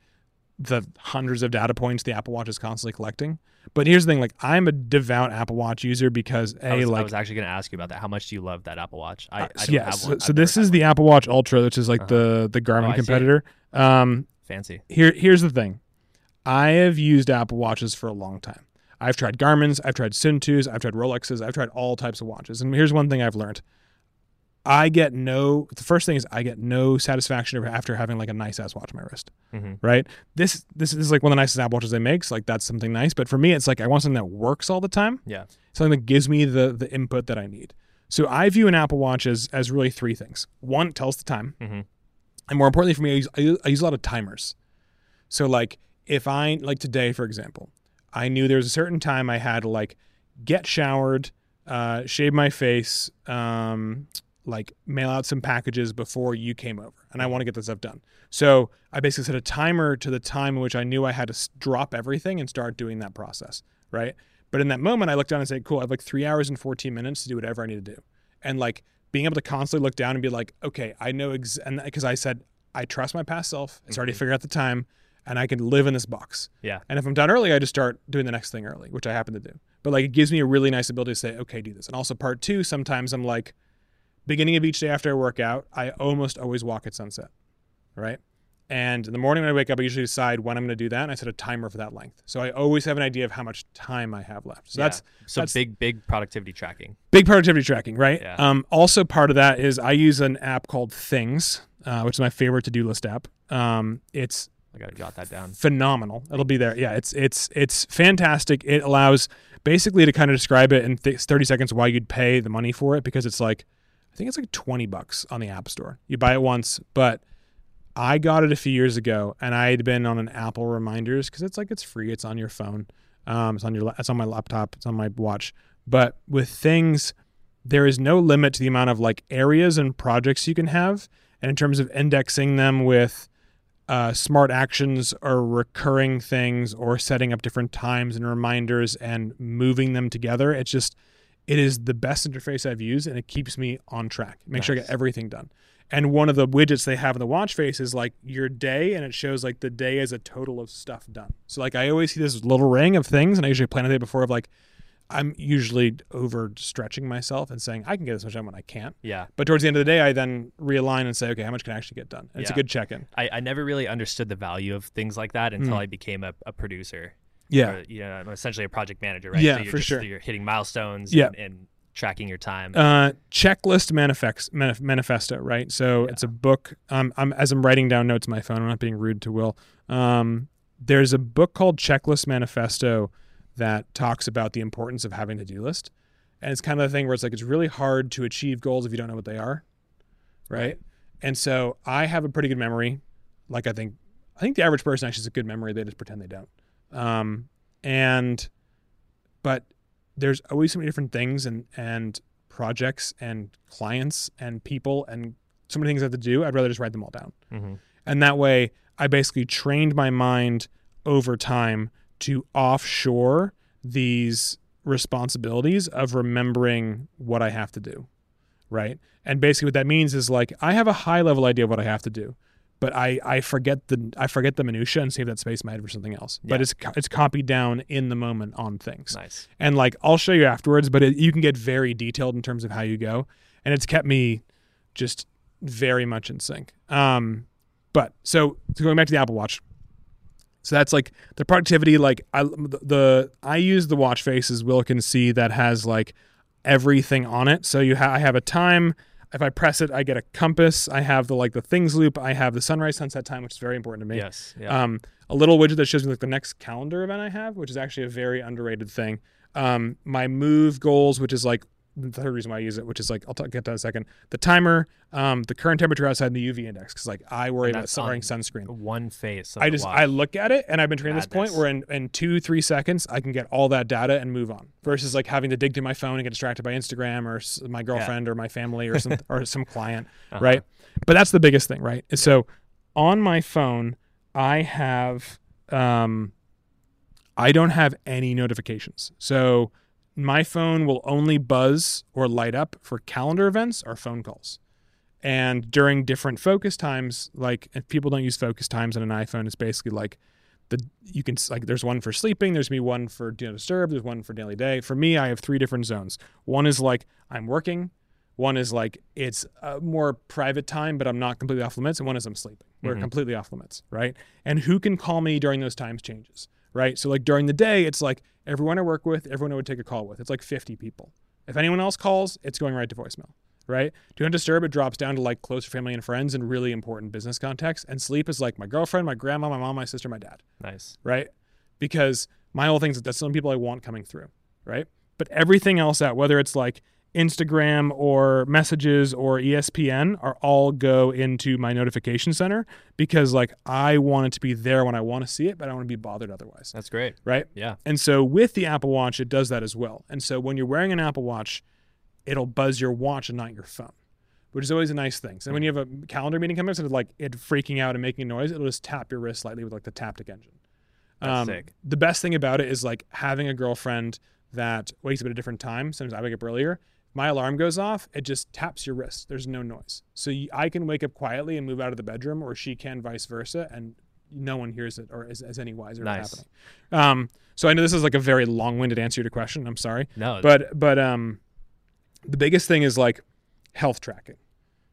the hundreds of data points the Apple Watch is constantly collecting. But here's the thing: like I'm a devout Apple Watch user because a I was, I was actually going to ask you about that. How much do you love that Apple Watch? I, uh, I yeah, have so, one. so this is the Apple Watch Ultra, which is like Uh-huh. the the Oh, Garmin it. competitor. Um, fancy. here here's the thing. I have used Apple Watches for a long time. I've tried Garmin's, I've tried Suunto's, I've tried Rolex's, I've tried all types of watches. And here's one thing I've learned. I get no the first thing is I get no satisfaction after having like a nice ass watch on my wrist. hmm Right? This this is like one of the nicest Apple watches they make. So like that's something nice. But for me, it's like I want something that works all the time. Yeah. Something that gives me the the input that I need. So I view an Apple Watch as as really three things. One, it tells the time. hmm And more importantly for me, I use, I use, I use a lot of timers. So like if I like today, for example, I knew there was a certain time I had to like get showered, uh, shave my face, um, like mail out some packages before you came over, and I want to get this stuff done. So I basically set a timer to the time in which I knew I had to drop everything and start doing that process, right? But in that moment, I looked down and said, "Cool, I have like three hours and 14 minutes to do whatever I need to do," and like being able to constantly look down and be like, "Okay, I know," ex-, and because I said I trust my past self, it's already Mhm. figured out the time, and I can live in this box. Yeah. And if I'm done early, I just start doing the next thing early, which I happen to do. But like it gives me a really nice ability to say, okay, do this. And also part two, sometimes I'm like, beginning of each day after I work out, I almost always walk at sunset. Right. And in the morning when I wake up, I usually decide when I'm going to do that. And I set a timer for that length. So I always have an idea of how much time I have left. So Yeah. that's so that's- big, big productivity tracking. big productivity tracking, right? Yeah. Um, also, part of that is I use an app called Things, uh, which is my favorite to do list app. Um, it's I got to jot that down. phenomenal. It'll be there. Yeah, it's it's it's fantastic. It allows basically to kind of describe it in th- 30 seconds why you'd pay the money for it because it's like I think it's like 20 bucks on the App Store. You buy it once, but I got it a few years ago and I had been on an Apple reminders because it's like it's free. It's on your phone. Um, it's on your it's on my laptop. It's on my watch. But with things, there is no limit to the amount of like areas and projects you can have, and in terms of indexing them with uh, smart actions or recurring things or setting up different times and reminders and moving them together. It's just, it is the best interface I've used and it keeps me on track. Make sure I get everything done. And one of the widgets they have in the watch face is like your day and it shows like the day as a total of stuff done. So like I always see this little ring of things and I usually plan a day before of like, I'm usually overstretching myself and saying I can get this much done when I can't. Yeah. But towards the end of the day, I then realign and say, okay, how much can I actually get done? And It's a good check in. I, I never really understood the value of things like that until Mm. I became a, a producer. Yeah. Or, you know, I'm essentially a project manager, right? Yeah, so you're for just, sure. You're hitting milestones Yeah. and, and tracking your time. uh, checklist manifex, manif- manifesto, right? So Yeah. it's a book. Um, I'm as I'm writing down notes on my phone. I'm not being rude to Will. Um, there's a book called Checklist Manifesto that talks about the importance of having a to-do list, and it's kind of the thing where it's like it's really hard to achieve goals if you don't know what they are, right? Right. And so I have a pretty good memory. Like I think, I think the average person actually has a good memory. They just pretend they don't. Um, and, but there's always so many different things and and projects and clients and people and so many things I have to do. I'd rather just write them all down. hmm And that way, I basically trained my mind over time to offshore these responsibilities of remembering what I have to do. Right. And basically, what that means is like, I have a high level idea of what I have to do, but I I forget the I forget the minutia and save that space in my head for something else. But it's it's copied down in the moment on things. Nice. And like I'll show you afterwards, but it, you can get very detailed in terms of how you go, and it's kept me just very much in sync. Um, but so, so going back to the Apple Watch, so that's like the productivity. Like I the, the I use the watch face as Will can see that has like everything on it. So you ha- I have a time. If I press it, I get a compass. I have the like the things loop. I have the sunrise sunset time, which is very important to me Yes. Yeah. um, a little widget that shows me like the next calendar event I have, which is actually a very underrated thing. Um, my move goals, which is like the third reason why I use it, which is like I'll talk, get to that in a second. The timer, um, the current temperature outside, and the UV index, because like I worry about wearing on sunscreen. One face. I just. I look at it and I've been trained this point where in, in two three seconds I can get all that data and move on versus like having to dig through my phone and get distracted by Instagram or s- my girlfriend or my family or some or some client Uh-huh. right but that's the biggest thing right so on my phone I have um I don't have any notifications so my phone will only buzz or light up for calendar events or phone calls. And during different focus times like if people don't use focus times on an iphone it's basically like the you can like there's one for sleeping there's me one for do not disturb there's one for daily day. For me i have three different zones. One is like i'm working. One is like it's a more private time but i'm not completely off limits. And one is i'm sleeping. We're Mhm. completely off limits right? And who can call me during those times changes right so like during the day it's like everyone i work with everyone i would take a call with it's like 50 people if anyone else calls it's going right to voicemail right? Do not disturb it drops down to like closer family and friends and really important business context. And sleep is like my girlfriend, my grandma, my mom, my sister, my dad, Nice. right? Because my whole thing is that that's some people I want coming through, right? But everything else out, whether it's like Instagram or messages or ESPN, are all go into my notification center because like I want it to be there when I want to see it, but I don't want to be bothered otherwise, That's great. right? Yeah. And so with the Apple Watch, it does that as well. And so when you're wearing an Apple Watch, it'll buzz your watch and not your phone, which is always a nice thing. So when you have a calendar meeting coming up, instead of like it freaking out and making a noise, it'll just tap your wrist slightly with like the Taptic engine. That's um, sick. The best thing about it is like having a girlfriend that wakes up at a different time. Sometimes I wake up earlier. My alarm goes off. It just taps your wrist. There's no noise. So you, I can wake up quietly and move out of the bedroom, or she can vice versa, and no one hears it or is, is any wiser Nice. happening. Um, so I know this is like a very long-winded answer to your question. I'm sorry, No. but but um, the biggest thing is like health tracking,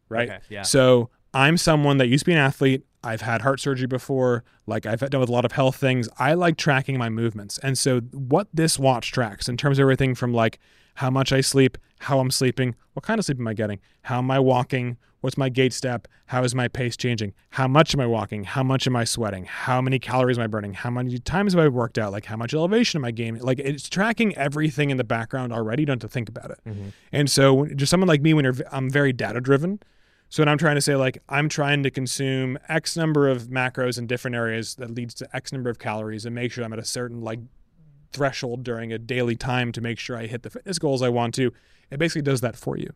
right? Okay, yeah. So I'm someone that used to be an athlete. I've had heart surgery before. Like I've done with a lot of health things. I like tracking my movements. And so what this watch tracks in terms of everything from like how much I sleep, how I'm sleeping, what kind of sleep am I getting, how am I walking, what's my gait step, how is my pace changing, how much am I walking, how much am I sweating, how many calories am I burning, how many times have I worked out, like how much elevation am I gaining. Like it's tracking everything in the background already. You don't have to think about it. Mhm. And so, just someone like me, when you're, I'm very data driven. So when I'm trying to say like I'm trying to consume X number of macros in different areas that leads to X number of calories and make sure I'm at a certain like threshold during a daily time to make sure I hit the fitness goals I want to, it basically does that for you,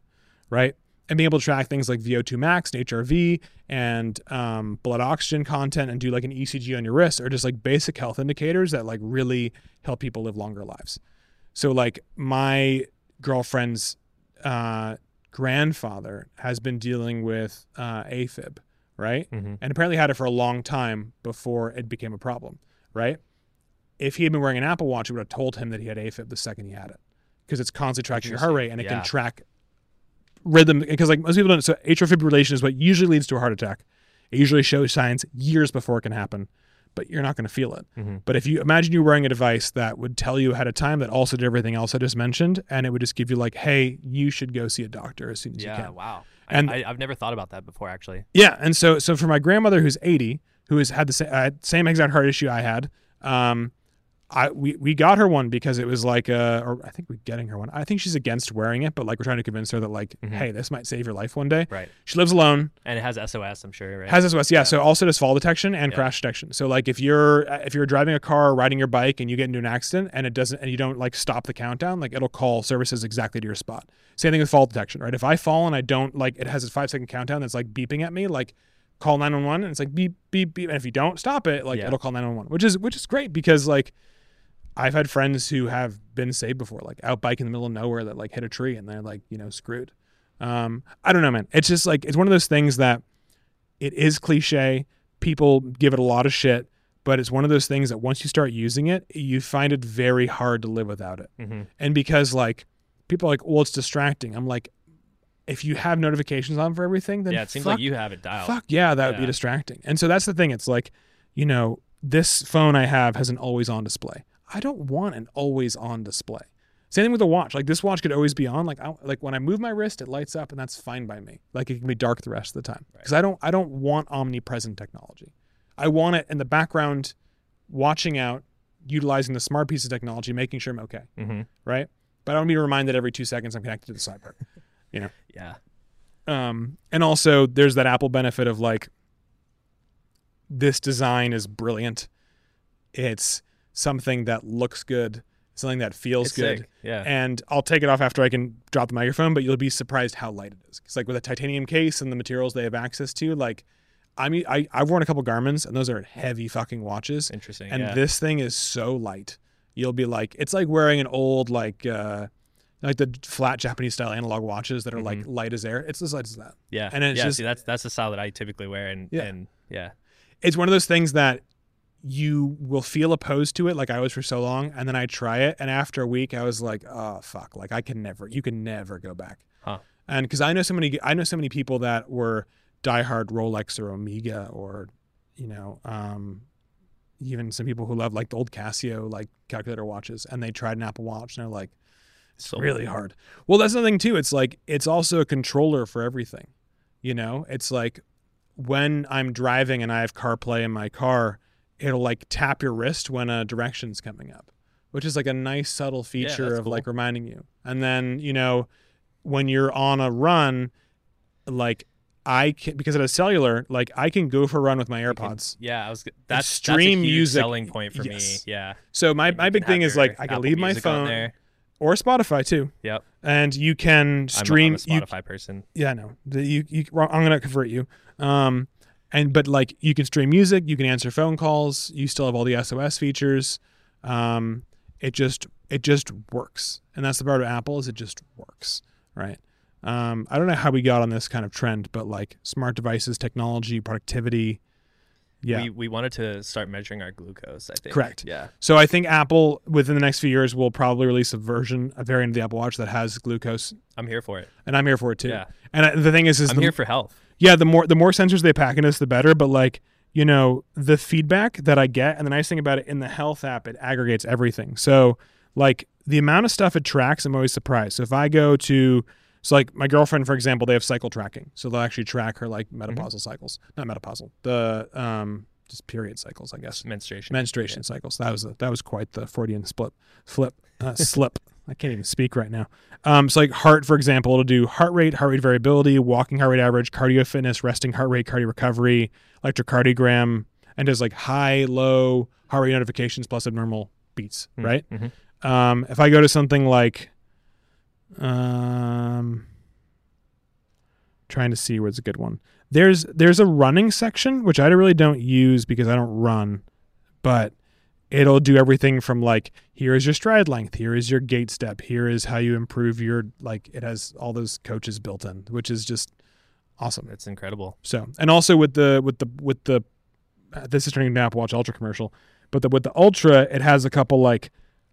right? And being able to track things like VO2 max and HRV and um, blood oxygen content and do like an ECG on your wrist are just like basic health indicators that like really help people live longer lives. So like my girlfriend's uh, grandfather has been dealing with uh, AFib, right? Mhm. And apparently had it for a long time before it became a problem, right? If he had been wearing an Apple Watch, it would have told him that he had AFib the second he had it because it's constantly tracking your heart rate and it Interesting. can track rhythm. Because like most people don't, so atrial fibrillation is what usually leads to a heart attack. It usually shows signs years before it can happen, but you're not going to feel it. Mhm. But if you imagine you're wearing a device that would tell you ahead of time that also did everything else I just mentioned, and it would just give you like, hey, you should go see a doctor as soon as you can. Yeah. Wow. And- I, I've never thought about that before, actually. Yeah, and so so for my grandmother who's 80, who has had the sa- uh, same exact heart issue I had, um, I we, we got her one because it was like uh or I think we're getting her one. I think she's against wearing it, but like we're trying to convince her that like, Mhm. hey, this might save your life one day. Right. She lives alone, And it has SOS, I'm sure, right? has SOS, yeah, Yeah. So also does fall detection and Yeah. crash detection. So like if you're if you're driving a car or riding your bike and you get into an accident and it doesn't and you don't like stop the countdown, like it'll call services exactly to your spot. Same thing with fall detection, right? If I fall and I don't like it has a five second countdown that's like beeping at me, like call 911 and it's like beep beep beep and if you don't stop it, like Yeah. it'll call 911, which is which is great because like I've had friends who have been saved before, like out biking in the middle of nowhere that like hit a tree and they're like, you know, screwed. Um, I don't know, man. It's just like it's one of those things that it is cliche. People give it a lot of shit, but it's one of those things that once you start using it, you find it very hard to live without it. hmm And because like people are like, well, it's distracting. I'm like, if you have notifications on for everything, then Yeah, it seems fuck, like you have it dialed. fuck yeah, that would be distracting. And so that's the thing. It's like, you know, this phone I have has an always on display. I don't want an always on display. Same thing with a watch. Like this watch could always be on. Like I, like when I move my wrist, it lights up, and that's fine by me. Like it can be dark the rest of the time because I don't I don't want omnipresent technology. I want it in the background, watching out, utilizing the smart piece of technology, making sure I'm okay, hmm right? But I don't want to be reminded every two seconds I'm connected to the cyber. You know. Yeah. Um, and also there's that Apple benefit of like this design is brilliant. It's something that looks good, something that feels It's good. sick. Yeah. And I'll take it off after I can drop the microphone, but you'll be surprised how light it is. It's like with a titanium case and the materials they have access to, like I mean I, I've worn a couple Garmin's and those are heavy fucking watches. Interesting. And yeah. this thing is so light. You'll be like it's like wearing an old like uh like the flat Japanese style analog watches that are like light as air. It's as light as that. yeah. and it's yeah. just- see, that's that's the style that I typically wear, and Yeah. and yeah. it's one of those things that you will feel opposed to it like I was for so long and then I try it and after a week I was like oh fuck like I can never you can never go back. Huh. and because I know so many I know so many people that were diehard Rolex or Omega or you know um even some people who love like the old Casio like calculator watches and they tried an Apple Watch and they're like it's So- really hard. Well that's the thing too it's like it's also a controller for everything you know? It's like when I'm driving and I have CarPlay in my car, it'll like tap your wrist when a direction's coming up, which is like a nice subtle feature that's of cool. like reminding you. And then, you know, when you're on a run, like I can because it has cellular, like I can go for a run with my You can- AirPods. yeah, I was. That's stream that's a music- selling point for yes. me. Yeah. So my, my big thing is like I can leave my phone or Spotify too. Yep. And you can I'm stream I'm a, you Spotify person. yeah, no. You, you, I'm gonna convert you. Um, and but like you can stream music, you can answer phone calls. You still have all the SOS features. Um, it just it just works, and that's the part of Apple is it just works, right? Um, I don't know how we got on this kind of trend, but like smart devices, technology, productivity. Yeah. We we wanted to start measuring our glucose. I think. Correct. Yeah. so I think Apple within the next few years will probably release a version, a variant of the Apple Watch that has glucose, I'm here for it. and I'm here for it too. Yeah. And I, the thing is, is I'm the, here for health. Yeah the more the more sensors they pack in this the better but like you know the feedback that i get and the nice thing about it in the health app it aggregates everything. So like the amount of stuff it tracks i'm always surprised. So if i go to so like my girlfriend for example they have cycle tracking. So they'll actually track her like menopausal cycles. Not menopausal the um just period cycles i guess. Menstruation. menstruation cycles. That was a, that was quite the Freudian split, flip, uh, slip. I can't even speak right now. Um, so like heart, for example, it'll do heart rate, heart rate variability, walking heart rate average, cardio fitness, resting heart rate, cardio recovery, electrocardiogram, and does like high, low heart rate notifications plus abnormal beats. Mm, Right. mhm. Um, if I go to something like, um, trying to see where's a good one. There's there's a running section which I really don't use because I don't run, but it'll do everything from like here is your stride length, here is your gait step, here is how you improve your like it has all those coaches built in, which is just awesome. It's incredible. So, and also with the with the with the uh, this is turning into Apple Watch Ultra commercial, but the, with the Ultra, it has a couple like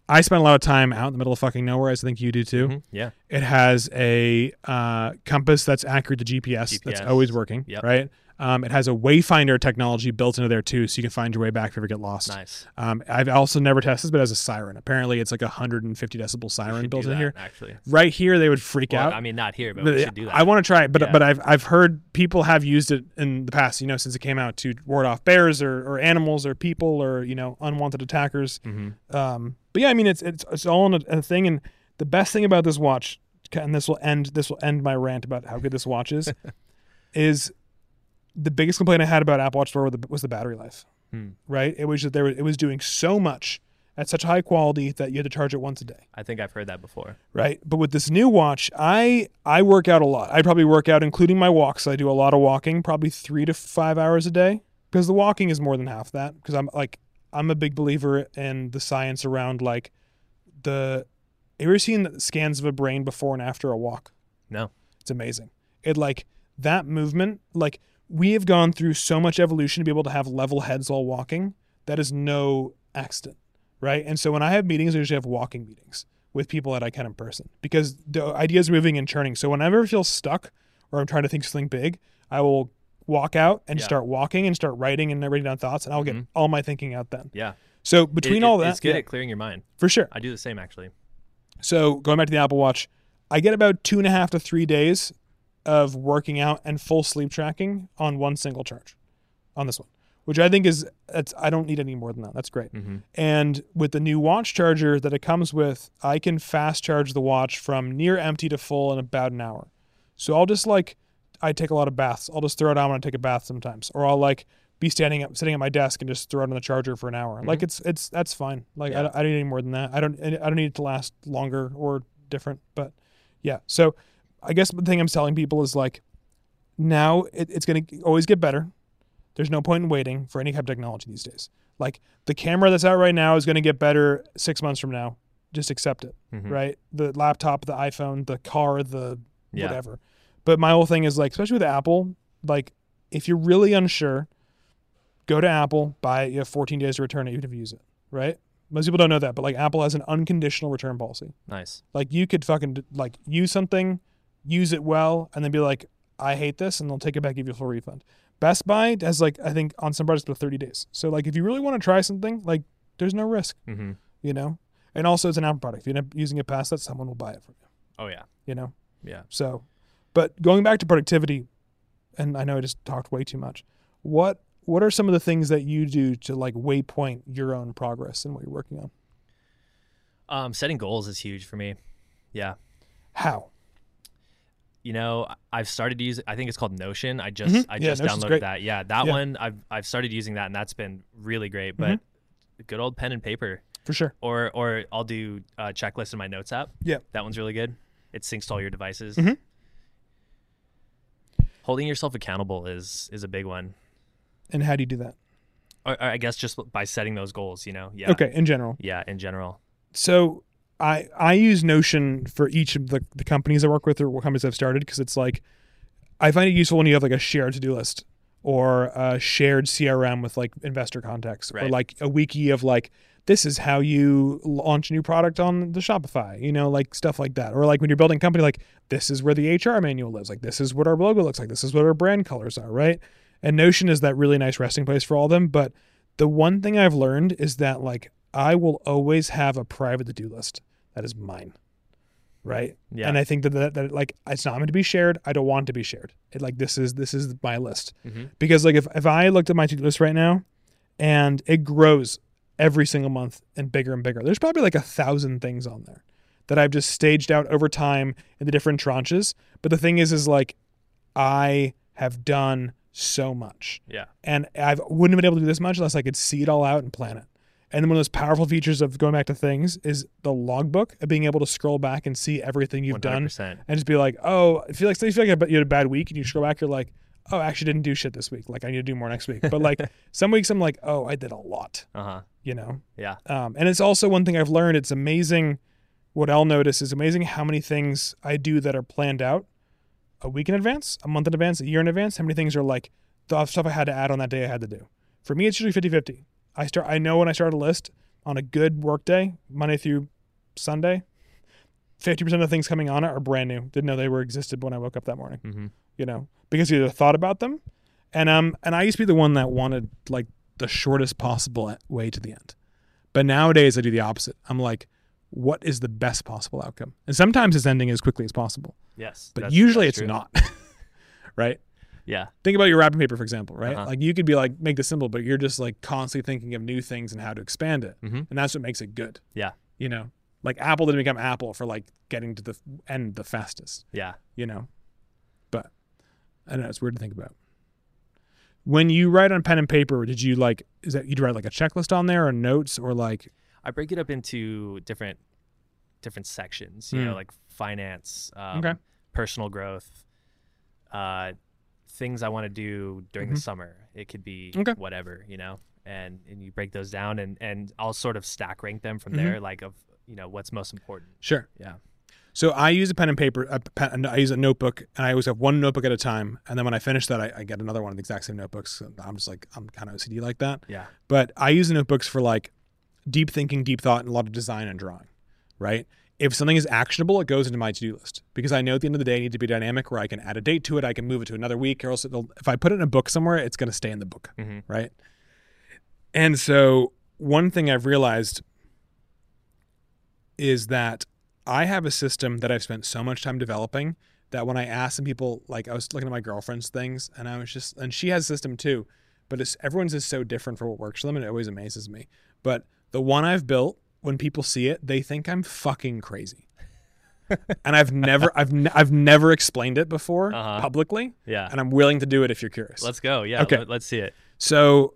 I spend a lot of time out in the middle of fucking nowhere, as I think you do too. Mhm. Yeah. It has a uh, compass that's accurate to GPS, that's always working, Yep. right? Um, it has a Wayfinder technology built into there too, so you can find your way back if you ever get lost. Nice. Um, I've also never tested, this, but it has a siren. Apparently, it's like a 150 decibel siren built in that, here. Actually. Right here, they would freak Well, out. I mean, not here, but But we should do that. I want to try it, but Yeah. but I've I've heard people have used it in the past, you know, since it came out to ward off bears or, or animals or people or you know unwanted attackers. Mhm. Um, but yeah, I mean it's it's it's all in a, a thing, and the best thing about this watch, and this will end this will end my rant about how good this watch is, is the biggest complaint I had about Apple Watch Store was the, was the battery life. Hmm. Right, it was just there. It was doing so much at such high quality that you had to charge it once a day I think I've heard that before. right but with this new watch i i work out a lot i probably work out including my walks i do a lot of walking probably three to five hours a day because the walking is more than half that because i'm like i'm a big believer in the science around like the have you ever seen the scans of a brain before and after a walk No. it's amazing it like that movement like we have gone through so much evolution to be able to have level heads while walking. That is no accident, right? And so when I have meetings, I usually have walking meetings with people that I can in person because the ideas are moving and churning. So whenever I feel stuck or I'm trying to think something big, I will walk out and Yeah. start walking and start writing and writing down thoughts, and I'll get Mhm. all my thinking out then. Yeah. So between It- all it- that, it's good yeah, at clearing your mind. for sure. I do the same actually. So going back to the Apple Watch, I get about two and a half to three days of working out and full sleep tracking on one single charge on this one, which I think is that's I don't need any more than that. That's great. Mm-hmm. And with the new watch charger that it comes with, I can fast charge the watch from near empty to full in about an hour. So I'll just like I take a lot of baths. I'll just throw it on when I take a bath sometimes, or I'll like be standing up, sitting at my desk, and just throw it on the charger for an hour. Like it's it's that's fine. Like Yeah. don't, I don't need any more than that. I don't I don't need it to last longer or different. But yeah, so I guess the thing I'm telling people is like now it, it's going to always get better. There's no point in waiting for any kind of technology these days. Like the camera that's out right now is going to get better six months from now. Just accept it, Mhm. right? The laptop, the iPhone, the car, the Yeah. whatever. But my whole thing is like, especially with Apple, like if you're really unsure, go to Apple, buy it. You have 14 days to return it, even if you use it, right? Most people don't know that, but like Apple has an unconditional return policy. Nice. Like you could fucking like use something, use it well, and then be like, I hate this, and they'll take it back, give you a full refund. Best Buy has like I think on some products about 30 days. So like if you really want to try something, like there's no risk, Mm-hmm. you know. And also it's an Apple product. If you end up using it past that, someone will buy it from you, Oh yeah. you know. Yeah. So, but going back to productivity, and I know I just talked way too much. What what are some of the things that you do to like waypoint your own progress and what you're working on? Um, setting goals is huge for me. Yeah. How? You know, I've started to use. I think it's called Notion. I just Mhm. I Yeah, just Notion's downloaded great. that. Yeah, that Yeah. one I've I've started using that, and that's been really great. But Mm-hmm. good old pen and paper, For sure. or or I'll do a checklist in my notes app. Yeah. that one's really good. It syncs to all your devices. Mhm. Holding yourself accountable is is a big one. And how do you do that? Or, or I guess just by setting those goals. You know. Yeah. Okay, in general. Yeah. In general. so I I use Notion for each of the, the companies I work with or what companies I've started because it's like I find it useful when you have like a shared to do list or a shared CRM with like investor contacts or like a wiki of like this is how you launch a new product on the Shopify, you know, like stuff like that. Or like when you're building a company, like this is where the HR manual lives, like this is what our logo looks like, this is what our brand colors are, right? And Notion is that really nice resting place for all of them. But the one thing I've learned is that like I will always have a private to-do list that is mine. Right. Yeah. And I think that, that that like it's not meant to be shared. I don't want to be shared. It like this is this is my list. Mhm. Because like if, if I looked at my to-do list right now and it grows every single month and bigger and bigger, there's probably like a thousand things on there that I've just staged out over time in the different tranches. But the thing is, is like I have done so much Yeah. and I wouldn't have been able to do this much unless I could see it all out and plan it. And then one of those powerful features of going back to things is the logbook of being able to scroll back and see everything you've done 100%. and and just be like, oh, I feel like say you feel like you had a bad week and you scroll back, you're like, oh, I actually didn't do shit this week. Like I need to do more next week. But like some weeks I'm like, oh, I did a lot, Uh huh. you know. Yeah. Um, and it's also one thing I've learned. It's amazing. What I'll notice is amazing how many things I do that are planned out a week in advance, a month in advance, a year in advance. How many things are like the stuff I had to add on that day I had to do. For me, it's usually 50 50. I start. I know when I start a list on a good work day, Monday through Sunday, 50% of the things coming on it are brand new. Didn't know they were existed when I woke up that morning Mm-hmm. you know, because you either thought about them, and um, and I used to be the one that wanted like the shortest possible way to the end, but nowadays I do the opposite. I'm like, what is the best possible outcome? And sometimes it's ending as quickly as possible, Yes. but usually it's true. not. right? Yeah. Think about your wrapping paper, for example, right? Uh-huh. Like you could be like, make this simple, but you're just like constantly thinking of new things and how to expand it. Mhm. And that's what makes it good. Yeah. You know, like Apple didn't become Apple for like getting to the end the fastest Yeah. you know. But I don't know, it's weird to think about. When you write on pen and paper, did you like is that you'd write like a checklist on there or notes or like I break it up into different different sections. You know, Mm. like finance, um, Okay. personal growth, uh, things I want to do during Mhm. the summer. It could be Okay. whatever, you know, and and you break those down, and and I'll sort of stack rank them from Mhm. there, like of you know what's most important. sure. Yeah. So I use a pen and paper. A pen, I use a notebook, and I always have one notebook at a time. And then when I finish that, I, I get another one of the exact same notebooks. I'm just like I'm kind of OCD like that. Yeah. But I use the notebooks for like deep thinking, deep thought, and a lot of design and drawing. Right. If something is actionable, it goes into my to do list because I know at the end of the day I need to be dynamic where I can add a date to it, I can move it to another week, or else it'll, if I put it in a book somewhere, it's going to stay in the book. hmm Right. And so one thing I've realized is that I have a system that I've spent so much time developing that when I ask some people, like I was looking at my girlfriend's things, and I was just, and she has a system too, but it's everyone's is so different for what works for them, and it always amazes me. But the one I've built, when people see it, they think I'm fucking crazy. and I've never, I've, ne- I've never explained it before Uh-huh. publicly, Yeah. and I'm willing to do it if you're curious. Let's go. Yeah. Okay. Let, us see it. So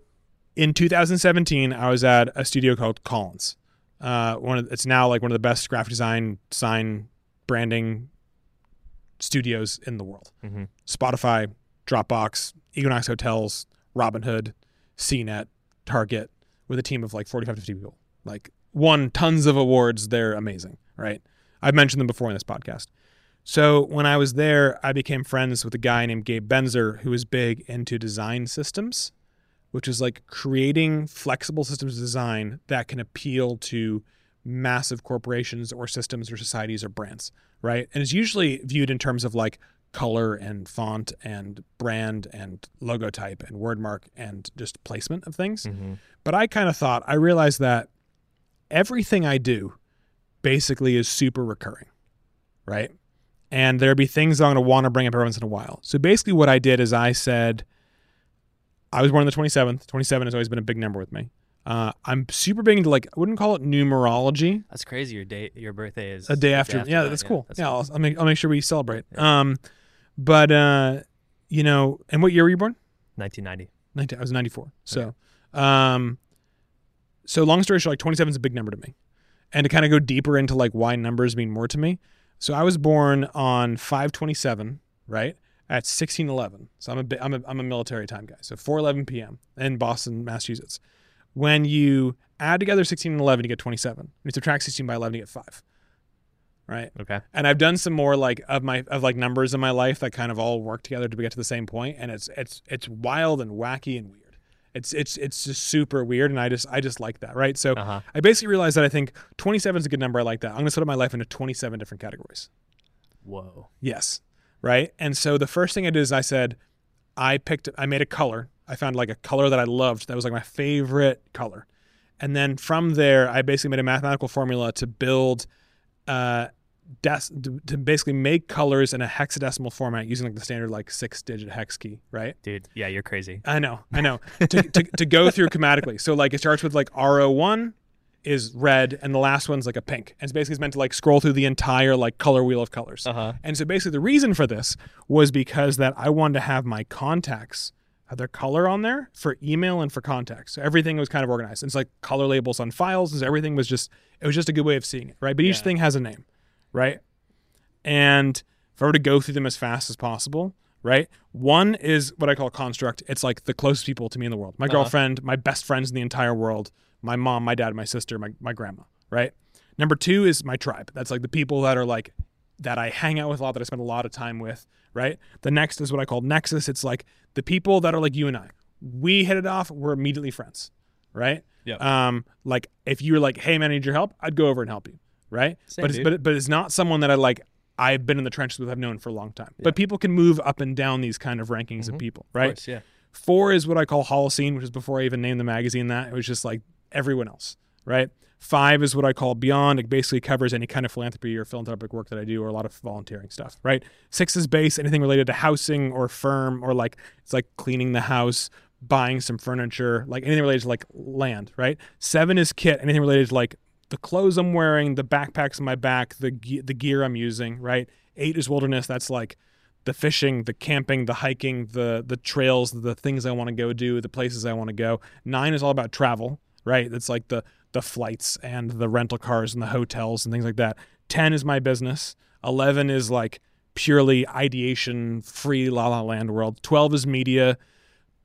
in 2017, I was at a studio called Collins. Uh, one of, it's now like one of the best graphic design, sign, branding studios in the world. hmm Spotify, Dropbox, Equinox Hotels, Robinhood, CNET, Target, with a team of like 45 to 50 people. Like won tons of awards. They're amazing, right? I've mentioned them before in this podcast. So when I was there, I became friends with a guy named Gabe Benzer, who was big into design systems, which is like creating flexible systems of design that can appeal to massive corporations or systems or societies or brands, right? And it's usually viewed in terms of like color and font and brand and logo type and word mark and just placement of things. hmm But I kind of thought, I realized that everything I do basically is super recurring, right? And there'd be things I'm going to want to bring up every once in a while. So basically, what I did is I said, I was born on the 27th. 27 has always been a big number with me. Uh, I'm super big into like, I wouldn't call it numerology. That's crazy. Your date, your birthday is A day after. yeah, that. that's cool. that's yeah, cool. I'll, I'll, make, I'll make sure we celebrate. Um, but, uh, you know, and what year were you born? 1990. 19, I was 94. So, um, so long story short, like 27 is a big number to me. And to kind of go deeper into like why numbers mean more to me. So I was born on 527, right? At 1611. So I'm a bit, I'm a, I'm a military time guy. So 411 p.m. in Boston, Massachusetts. When you add together 16 and 11, you get 27. When you subtract 16 by 11, you get five. Right Okay. and I've done some more like of my of like numbers in my life that kind of all work together to get to the same point, and it's it's it's wild and wacky and weird. It's it's it's just super weird, and I just I just like that, right? So Uh huh. I basically realized that I think 27 is a good number. I like that. I'm gonna split up my life into 27 different categories. Whoa. Yes, right. And so the first thing I did is I said I picked I made a color. I found like a color that I loved that was like my favorite color, and then from there I basically made a mathematical formula to build. Uh, des- to basically make colors in a hexadecimal format using like the standard like six digit hex key, right? Dude, yeah, you're crazy. I know, I know. to, to, to go through chromatically. So like it starts with like RO1 is red and the last one's like a pink. And it's basically it's meant to like scroll through the entire like color wheel of colors. Uh huh. And so basically the reason for this was because that I wanted to have my contacts have their color on there for email and for contacts. So everything was kind of organized. It's like color labels on files. And so everything was just it was just a good way of seeing it, right? But each Yeah. thing has a name, right? And if I were to go through them as fast as possible, right? One is what I call construct. It's like the closest people to me in the world. My Uh-huh. girlfriend, my best friends in the entire world, my mom, my dad, my sister, my, my grandma, right? Number two is my tribe. That's like the people that are like that I hang out with a lot, that I spend a lot of time with, right? The next is what I call nexus. It's like the people that are like you and I. We hit it off, we're immediately friends, right? Yep. Um, like if you were like, hey man, I need your help, I'd go over and help you, right? Same, but it's, dude. but but it's not someone that I like. I've been in the trenches with, I've known for a long time. Yeah. But people can move up and down these kind of rankings Mhm. of people, Of right? course, yeah. Four is what I call Holocene, which is before I even named the magazine that. It was just like everyone else, right? Five is what I call Beyond. It basically covers any kind of philanthropy or philanthropic work that I do or a lot of volunteering stuff, right? Six is base, anything related to housing or firm or like it's like cleaning the house, buying some furniture, like anything related to like land, right? Seven is kit, anything related to like the clothes I'm wearing, the backpacks on my back, the ge- the gear I'm using, right? Eight is wilderness. That's like the fishing, the camping, the hiking, the the trails, the things I want to go do, the places I want to go. Nine is all about travel, right? That's like the the flights and the rental cars and the hotels and things like that. 10 is my business. 11 is like purely ideation free la la land world. 12 is media.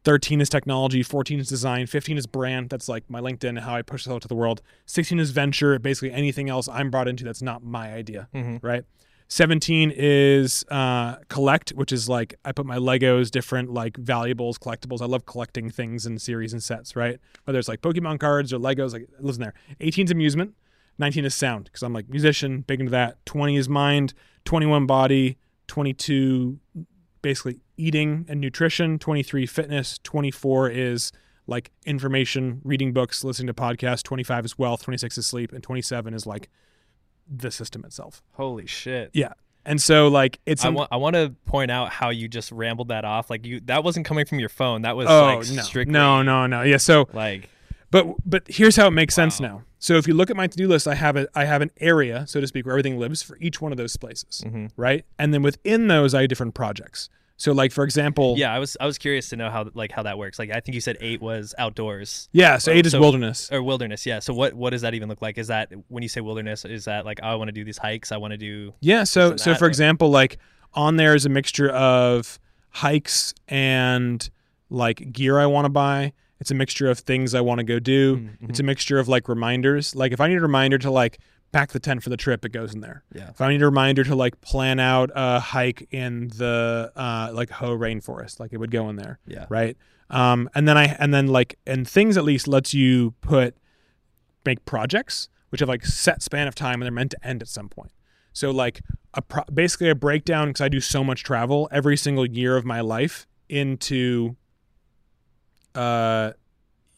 13 is technology, 14 is design, 15 is brand. That's like my LinkedIn, how I push this out to the world. 16 is venture, basically anything else I'm brought into that's not my idea, Mhm. right? 17 is uh, collect, which is like I put my Legos, different like valuables, collectibles. I love collecting things in series and sets, right? Whether it's like Pokemon cards or Legos, like it lives in there. 18 is amusement. 19 is sound because I'm like musician, big into that. 20 is mind. 21 body. 22 basically eating and nutrition. 23 fitness. 24 is like information, reading books, listening to podcasts. 25 is wealth. 26 is sleep, and 27 is like the system itself. Holy shit. Yeah. And so like it's I want I want to point out how you just rambled that off. Like you that wasn't coming from your phone. That was oh like no strictly no no no yeah so like but but here's how it makes sense now so if you look at my to-do list i have a i have an area so to speak where everything lives for each one of those places mhm. right and then within those i have different projects so like for example Yeah, I was I was curious to know how like how that works. Like I think you said 8 was outdoors yeah so eight is so- wilderness or wilderness. Yeah. So what what does that even look like? Is that when you say wilderness is that like oh, I want to do these hikes, I want to do yeah so so for or- example like on there is a mixture of hikes and like gear i want to buy it's a mixture of things i want to go do Mm, it's a mixture of like reminders like if i need a reminder to like pack the tent for the trip it goes in there. Yeah. if i need a reminder to like plan out a hike in the uh like ho rainforest like it would go in there Yeah. right? Um and then i and then like and things at least lets you put make projects which have like set span of time and they're meant to end at some point. So like a pro- basically a breakdown because i do so much travel every single year of my life into uh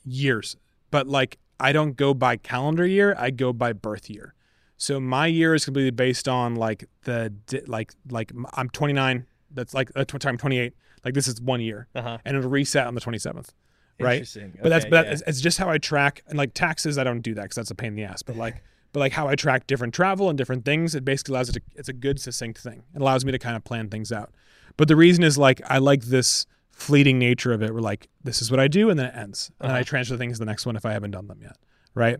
years. But like i don't go by calendar year i go by birth year so my year is completely based on like the like like I'm 29 that's like uh, time i'm 28 like this is one year Uh-huh. and it'll reset on the 27th right Interesting. but that's Okay, but yeah. it's, it's just how I track and like taxes. I don't do that because that's a pain in the ass. But like, but like how I track different travel and different things, it basically allows it. To, it's a good succinct thing. It allows me to kind of plan things out. But the reason is like I like this fleeting nature of it. Where like this is what I do and then it ends, and then I Uh-huh. transfer things to the next one if I haven't done them yet. Right.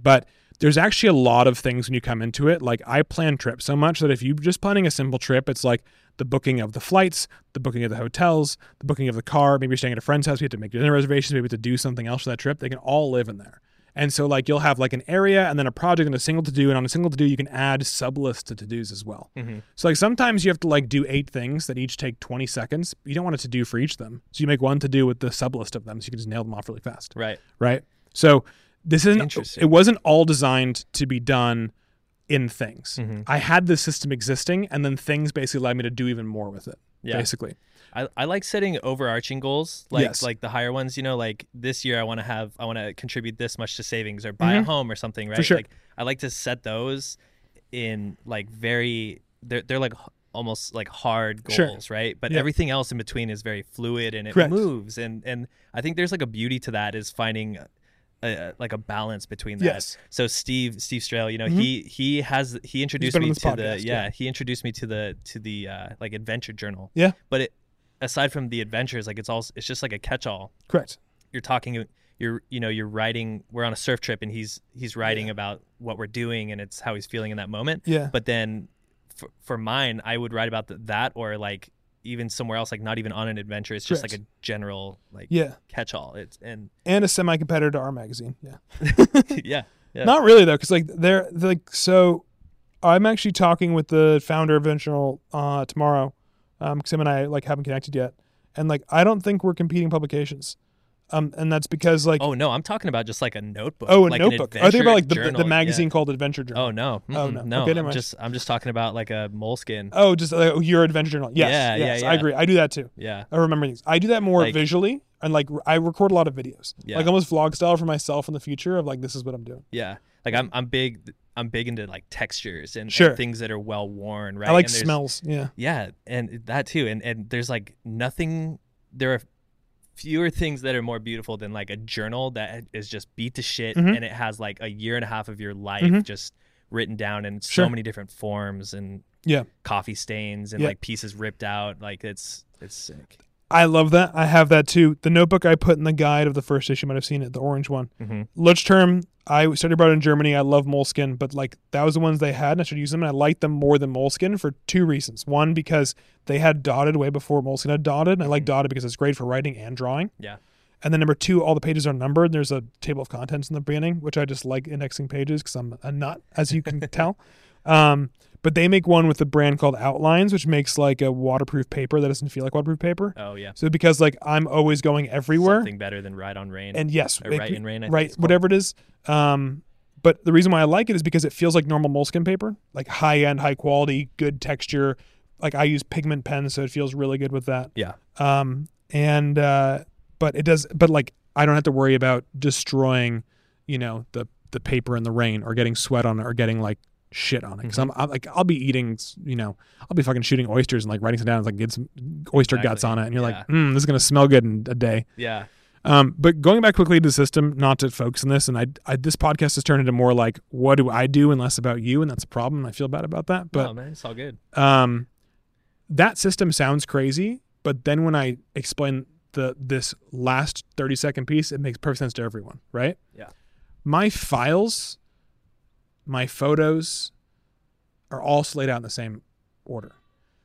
But there's actually a lot of things when you come into it. Like I plan trips so much that if you're just planning a simple trip, it's like the booking of the flights, the booking of the hotels, the booking of the car. Maybe you're staying at a friend's house. We have to make dinner reservations. Maybe to do something else for that trip. They can all live in there. And so like you'll have like an area and then a project and a single to do. And on a single to do, you can add sub lists to to dos as well. Mhm. So like sometimes you have to like do eight things that each take 20 seconds. You don't want it to do for each of them. So you make one to do with the sub list of them. So you can just nail them off really fast Right. right? So this isn't it wasn't all designed to be done in things. Mhm. I had this system existing and then things basically allowed me to do even more with it. Yeah. Basically. I, I like setting overarching goals, like Yes. like the higher ones. You know, like this year I want to have I want to contribute this much to savings or buy a Mhm. home or something, right? For sure. Like I like to set those in like very they're they're like almost like hard Sure. goals, right? But Yeah. everything else in between is very fluid and it Correct. moves and and I think there's like a beauty to that is finding a, like a balance between that. Yes. So Steve Steve Strail, you know, Mhm. he he has he introduced me to podcast, the yeah. yeah, he introduced me to the to the uh like adventure journal. Yeah. But it aside from the adventures, like it's all it's just like a catch all. Correct. You're talking you're you know, you're writing we're on a surf trip and he's he's writing about what we're doing and it's how he's feeling in that moment. Yeah. But then for, for mine, I would write about the, that or like even somewhere else, like not even on an adventure. It's just like a general like Yeah. catch all. It's and And a semi competitor to our magazine. Yeah. yeah. Yeah. Not really though, because like they're, they're like so I'm actually talking with the founder of Ventional uh tomorrow. Um because him and I like haven't connected yet. And like I don't think we're competing publications. Um and that's because like Oh no, I'm talking about just like a notebook. Oh, a like notebook. I think about like the, the magazine yeah. called Adventure Journal. Oh no. Oh, Mm-mm, no. no. Okay, I'm just I'm just talking about like a Moleskine. Oh, just uh, your adventure journal. Yes, Yeah, yeah, yes, I agree. I do that too. Yeah. I remember things. I do that more Like- visually, and like I record a lot of videos, Yeah. like almost vlog style for myself in the future of like this is what I'm doing. Yeah. Like I'm I'm big I'm big into like textures and, and things that are well worn, right? I like smells. Yeah, Yeah, and that too. And and there's like nothing there are fewer things that are more beautiful than like a journal that is just beat to shit Mhm. and it has like a year and a half of your life Mhm. just written down in Sure. so many different forms and Yeah. coffee stains and Yeah. like pieces ripped out. Like it's it's sick. I love that. I have that too. The notebook I put in the guide of the first issue, you might have seen it, the orange one. hmm Term, I studied abroad in Germany. I love Moleskine, but like that was the ones they had, and I should use them. And I liked them more than Moleskine for two reasons. One, because they had dotted way before Moleskine had dotted. And I like dotted because it's great for writing and drawing. Yeah. And then number two, all the pages are numbered. There's a table of contents in the beginning, which I just like indexing pages because I'm a nut, as you can tell. Um, but they make one with a brand called Outlines, which makes like a waterproof paper that doesn't feel like waterproof paper. Oh yeah. So because like I'm always going everywhere, Something better than Rite in Rain. and yes, it- Rite in Rain. I right, whatever it is. Um, but the reason why I like it is because it feels like normal Moleskine paper, like high end, high quality, good texture. Like I use pigment pens, so it feels really good with that. Yeah. Um, and uh, but it does, but like I don't have to worry about destroying, you know, the the paper in the rain or getting sweat on it or getting like shit on it. because Mm-hmm. I'm, I'm like I'll be eating, you know, I'll be fucking shooting oysters and like writing some down, and like get some oyster guts on it, and you're Yeah. like, mm, this is gonna smell good in a day. Yeah. Um, but going back quickly to the system, not to focus on this, and I, I this podcast has turned into more like what do I do and less about you, and that's a problem. I feel bad about that. But But man, it's all good. um, that system sounds crazy, but then when I explain the this last thirty second piece, it makes perfect sense to everyone, right? Yeah. My files, my photos, are all laid out in the same order,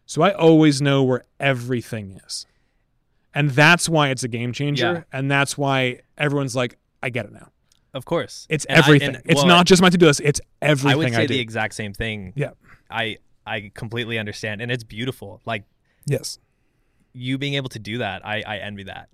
so I always know where everything is, and that's why it's a game changer, Yeah. and that's why everyone's like, I get it now. Of course. It's And I- everything. and, it's not just my to do list. It's everything I would say do. the exact same thing. Yeah. I I completely understand, and it's beautiful. Like yes. you being able to do that, I I envy that.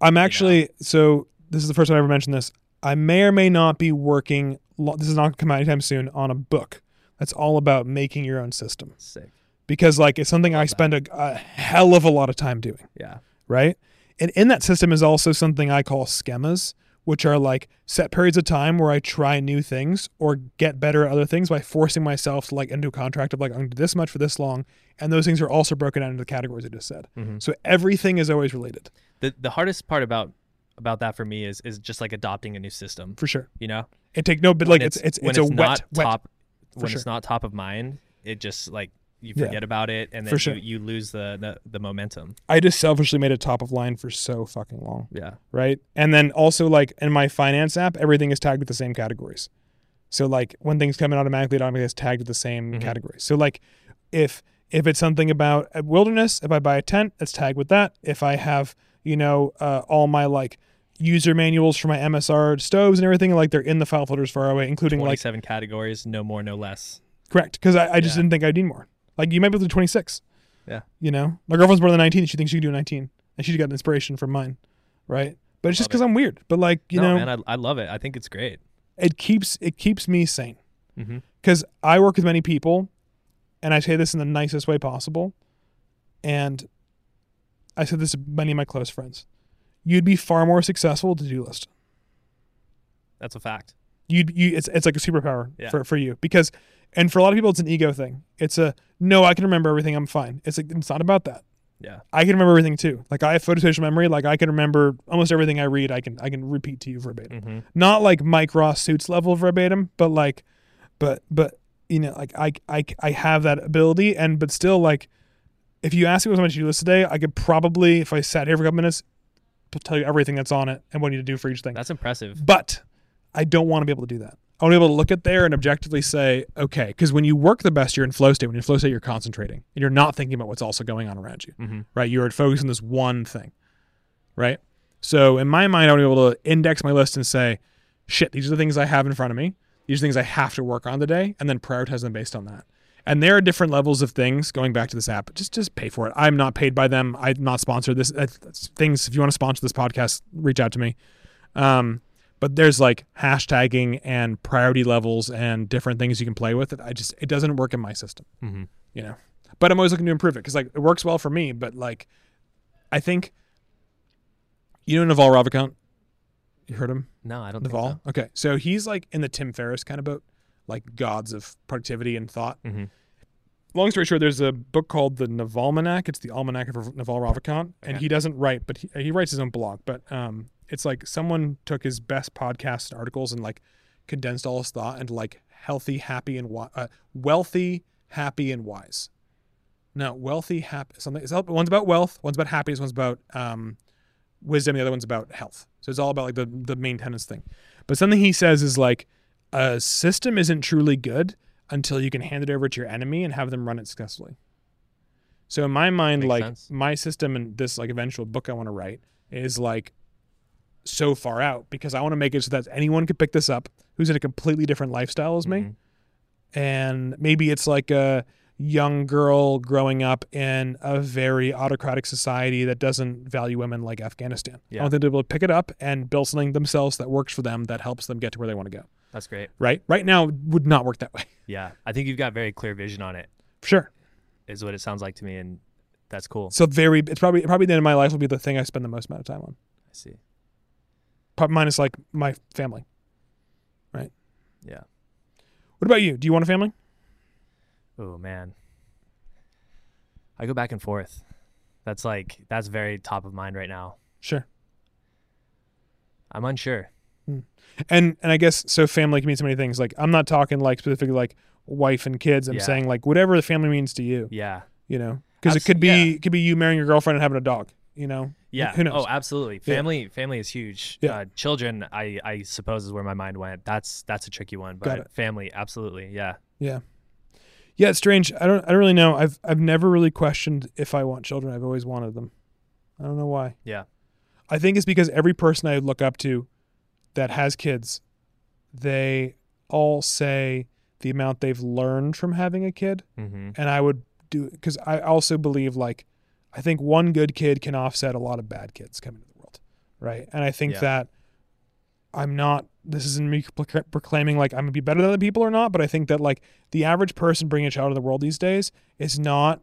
I'm actually so. This is the first time I ever mentioned this. I may or may not be working. This is not going to come out anytime soon on a book that's all about making your own system Sick. because like it's something I spend a, a hell of a lot of time doing. Yeah. right? And in that system is also something I call schemas, which are like set periods of time where I try new things or get better at other things by forcing myself to like into a contract of like I'm gonna do this much for this long. And those things are also broken out into the categories I just said. Mhm. So everything is always related The the hardest part about about that for me is is just like adopting a new system. for sure. You know, It take no, but like it's it's when it's, a wet wet. top when sure. it's not top of mind. It just like you Yeah. forget about it, and then sure. you, you lose the, the the momentum. I just selfishly made it top of line for so fucking long. Yeah. right? And then also like in my finance app, everything is tagged with the same categories. So like when things come in automatically, it automatically is tagged with the same Mhm. categories. So like if if it's something about a wilderness, if I buy a tent, it's tagged with that. If I have you know uh, all my like user manuals for my MSR stoves and everything, like they're in the file folders far away, including like seven categories, no more, no less. correct because I, I just Yeah. didn't think I'd need more. Like you might be able to do twenty six. Yeah. You know, my girlfriend's born the nineteenth. She thinks she can do nineteen, and she got inspiration from mine, right? But it's just because I'm weird. But like you no, know, man, I, I love it. I think it's great. it keeps it keeps me sane mm-hmm. because I work with many people, and I say this in the nicest way possible, and I said this to many of my close friends. You'd be far more successful with to-do list. That's a fact. You'd you it's it's like a superpower Yeah. for for you because, and for a lot of people it's an ego thing. It's a no, I can remember everything. I'm fine. It's like it's not about that. Yeah. I can remember everything too. Like I have photospatial memory. Like I can remember almost everything I read. I can I can repeat to you verbatim. hmm not like Mike Ross suits level verbatim, but like, but but you know, like I I I have that ability, and but still like, if you ask me what's on my to-do list today, I could probably, if I sat here for a couple minutes, tell you everything that's on it and what you need to do for each thing. That's impressive. But I don't want to be able to do that. I want to be able to look at there and objectively say, okay, because when you work the best, you're in flow state. When you're in flow state, you're concentrating and you're not thinking about what's also going on around you hmm right? You're focused on this one thing, right? So in my mind, I want to be able to index my list and say, shit, these are the things I have in front of me. These are things I have to work on today, and then prioritize them based on that. And there are different levels of things. Going back to this app, just just pay for it. I'm not paid by them. I'm not sponsored. This uh, things. If you want to sponsor this podcast, reach out to me. Um, but there's like hashtagging and priority levels and different things you can play with. It. I just it doesn't work in my system hmm you know. But I'm always looking to improve it because like it works well for me. But like, I think you know Naval Ravikant. You heard him, No, I don't Naval. think Okay, so he's like in the Tim Ferriss kind of boat, like gods of productivity and thought. so. hmm Long story short, there's a book called the Navalmanac. It's the almanac of Naval Ravikant, and Okay. he doesn't write, but he, he writes his own blog. But um, it's like someone took his best podcasts and articles and like condensed all his thought into like healthy, happy, and wi- uh, wealthy, happy, and wise. No, wealthy, happy. Something. It's one's about wealth. One's about happiness. One's about um, wisdom. The other one's about health. So it's all about like the the main tenants thing. But something he says is like a system isn't truly good until you can hand it over to your enemy and have them run it successfully. So in my mind, Makes like sense. my system and this like eventual book I want to write is like so far out because I want to make it so that anyone could pick this up who's in a completely different lifestyle as me Mhm. and maybe it's like a young girl growing up in a very autocratic society that doesn't value women like Afghanistan. I Yeah. want them to be able to pick it up and build something themselves that works for them that helps them get to where they want to go. That's great. Right? Right now would not work that way. Yeah, I think you've got very clear vision on it. Sure. Is what it sounds like to me, and that's cool. So very it's probably probably the end of my life will be the thing I spend the most amount of time on. I see. Probably minus like my family. Right? Yeah. What about you? Do you want a family? Oh man, I go back and forth. That's like that's very top of mind right now. Sure. I'm unsure. And and I guess so. Family can mean so many things. Like I'm not talking like specifically like wife and kids. I'm Yeah. saying like whatever the family means to you. Yeah. You know, because it could be yeah. it could be you marrying your girlfriend and having a dog. You know. Yeah. Who knows? Oh, absolutely. Yeah. Family family is huge. Yeah. Uh, children, I I suppose is where my mind went. That's that's a tricky one, Got but family, absolutely. Yeah. Yeah. Yeah, it's strange. I don't I don't really know. I've I've never really questioned if I want children. I've always wanted them. I don't know why. Yeah. I think it's because every person I look up to that has kids, they all say the amount they've learned from having a kid. Mm-hmm. And I would do because I also believe like I think one good kid can offset a lot of bad kids coming to the world. Right. And I think Yeah. that I'm not this isn't me proclaiming like I'm gonna be better than other people or not, but I think that like the average person bringing a child to the world these days is not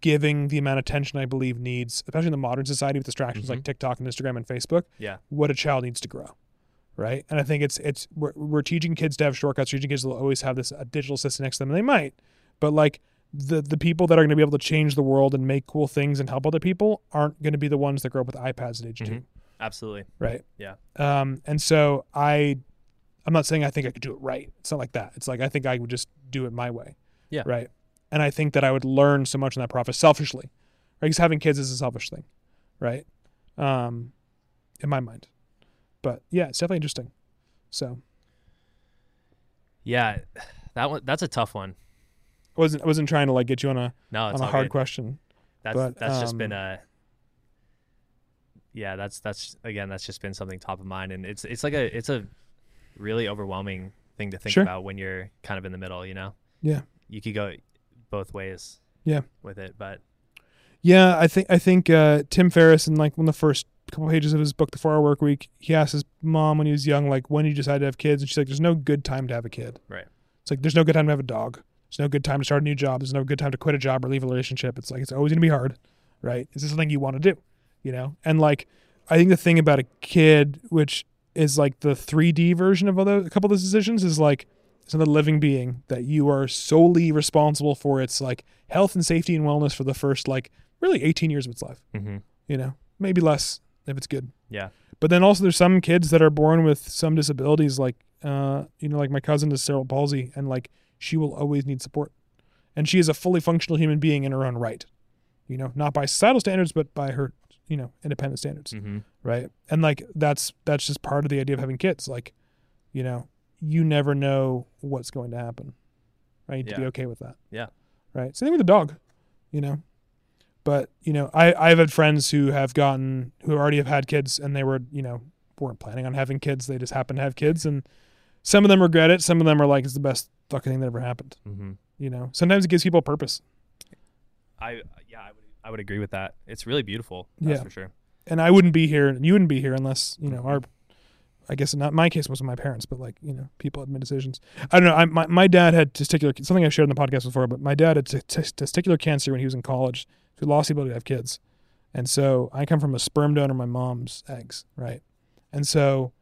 giving the amount of attention I believe needs, especially in the modern society with distractions like TikTok and Instagram and Facebook, Yeah. what a child needs to grow. Right. And I think it's it's we're, we're teaching kids to have shortcuts, teaching kids to always have this a digital assistant next to them, and they might. But like the the people that are going to be able to change the world and make cool things and help other people aren't going to be the ones that grow up with iPads at age 2 Mhm. Absolutely. right? Yeah. Um, and so I, I'm not saying I think I could do it right. It's not like that. It's like I think I would just do it my way. Yeah. Right. And I think that I would learn so much in that process selfishly, right? Because having kids is a selfish thing, right? Um, in my mind. But yeah, it's definitely interesting. So Yeah. That one that's a tough one. I wasn't I wasn't trying to like get you on a No, on a hard good. question. That's but, that's just been um, a yeah that's that's again that's just been something top of mind and it's it's like a it's a really overwhelming thing to think Sure. about when you're kind of in the middle you know Yeah. you could go both ways Yeah. with it but Yeah, I think I think uh, Tim Ferriss in like one of the first couple pages of his book, The Four Hour Work Week, he asked his mom when he was young, like, when you decide to have kids? And she's like, There's no good time to have a kid. Right. It's like there's no good time to have a dog. There's no good time to start a new job. There's no good time to quit a job or leave a relationship. It's like it's always gonna be hard, right? Is this something you want to do? You know? And like I think the thing about a kid, which is like the 3D version of other, a couple of those decisions, is like it's another living being that you are solely responsible for its like health and safety and wellness for the first like really 18 years of its life mm-hmm. you know maybe less if it's good. Yeah. But then also there's some kids that are born with some disabilities like uh you know like my cousin has cerebral palsy and like she will always need support. And she is a fully functional human being in her own right you know not by societal standards but by her you know independent standards mm-hmm. right? And like that's that's just part of the idea of having kids. Like you know you never know what's going to happen right? You need to be okay with that. Yeah. right? Same thing with the dog you know but you know i i've had friends who have gotten who already have had kids and they were you know weren't planning on having kids they just happened to have kids and some of them regret it some of them are like it's the best fucking thing that ever happened Mm-hmm. you know sometimes it gives people purpose i yeah i would i would agree with that it's really beautiful that's Yeah. for sure and I wouldn't be here, and you wouldn't be here unless you know our. I guess not my case wasn't my parents, but like you know, people had made decisions. I don't know. I, my my dad had testicular something I've shared in the podcast before, but my dad had t- t- testicular cancer when he was in college. He lost the ability to have kids, and so I come from a sperm donor, my mom's eggs, right? And so,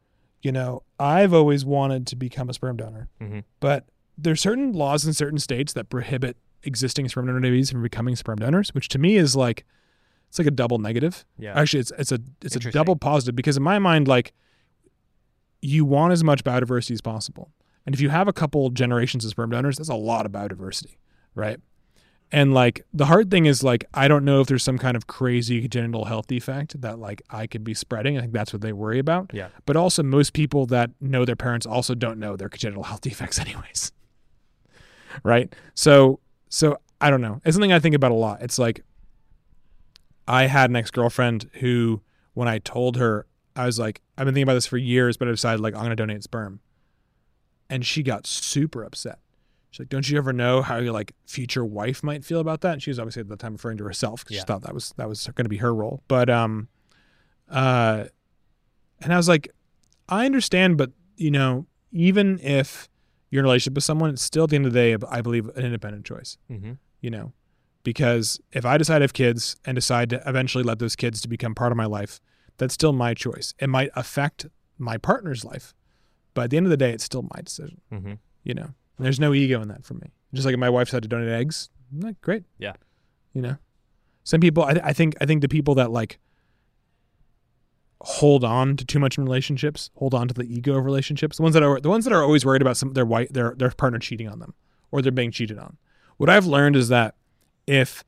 you know, I've always wanted to become a sperm donor, Mhm. but there's certain laws in certain states that prohibit existing sperm donor babies from becoming sperm donors, which to me is like it's like a double negative. yeah Actually, it's it's a it's a double positive because in my mind, like you want as much biodiversity as possible, and if you have a couple generations of sperm donors, that's a lot of biodiversity, right? And like the hard thing is like I don't know if there's some kind of crazy genital health defect that like I could be spreading. I think that's what they worry about. Yeah. But also most people that know their parents also don't know their congenital health defects anyways. right? So so I don't know. It's something I think about a lot. It's like I had an ex-girlfriend who when I told her I was like I've been thinking about this for years but I decided like I'm going to donate sperm. And she got super upset. She's like, "Don't you ever know how your like future wife might feel about that?" And she was obviously at the time referring to herself because Yeah. she thought that was that was going to be her role. But um, uh, and I was like, I understand, but you know, even if you're in a relationship with someone, it's still at the end of the day, I believe, an independent choice. Mm-hmm. You know, because if I decide to have kids and decide to eventually let those kids to become part of my life, that's still my choice. It might affect my partner's life, but at the end of the day, it's still my decision Mm-hmm. you know and there's no ego in that for me. Just like if my wife had to donate eggs I'm like great. Yeah. you know? Some people I, I think i think the people that like hold on to too much in relationships hold on to the ego of relationships the ones that are the ones that are always worried about some their white their their partner cheating on them or they're being cheated on. What i've learned is that if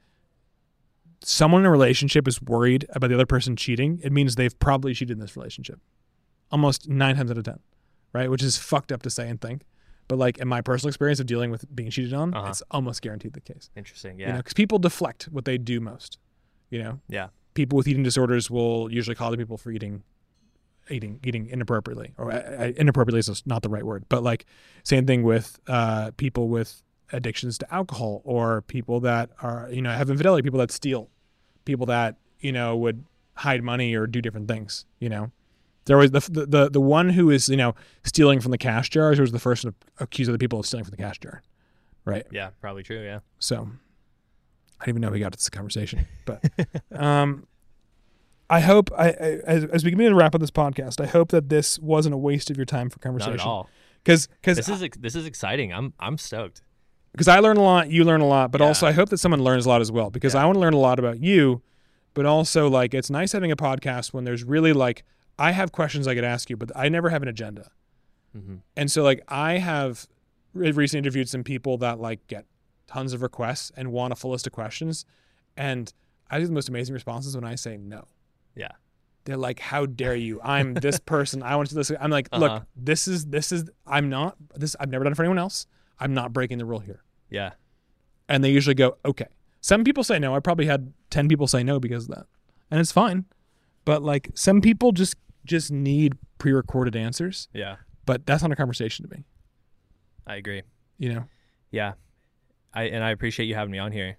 someone in a relationship is worried about the other person cheating it means they've probably cheated in this relationship. Almost nine times out of ten right? Which is fucked up to say and think but like in my personal experience of dealing with being cheated on Uh-huh. it's almost guaranteed the case Interesting. you Yeah. know because people deflect what they do most you know Yeah. people with eating disorders will usually call the people for eating eating eating inappropriately or uh, uh, inappropriately is not the right word but like same thing with uh, people with addictions to alcohol or people that are you know have infidelity people that steal people that you know would hide money or do different things you know there was the the the, the one who is you know stealing from the cash jars who was the first to accuse other people of stealing from the cash jar right Yeah. Probably true. Yeah. so I didn't even know we got to this conversation, but um, I hope I, I as, as we begin to wrap up this podcast, I hope that this wasn't a waste of your time for Not conversation. at all. Because because This is this is exciting. I'm I'm stoked. because I learn a lot, you learn a lot, but Yeah. also I hope that someone learns a lot as well. Because Yeah. I want to learn a lot about you, but also like it's nice having a podcast when there's really like I have questions I could ask you, but I never have an agenda. Mm-hmm. And so like I have recently interviewed some people that like get tons of requests and want a full list of questions. And I get the most amazing responses when I say no. Yeah. They're like, How dare you? I'm this person. I want to do this. I'm like, Uh-huh. look, this is this is I'm not this I've never done it for anyone else. I'm not breaking the rule here. Yeah. And they usually go, Okay. Some people say no. I probably had ten people say no because of that. And it's fine. But like some people just just need pre recorded answers. Yeah. But that's not a conversation to me. I agree. You know? Yeah. I and I appreciate you having me on here.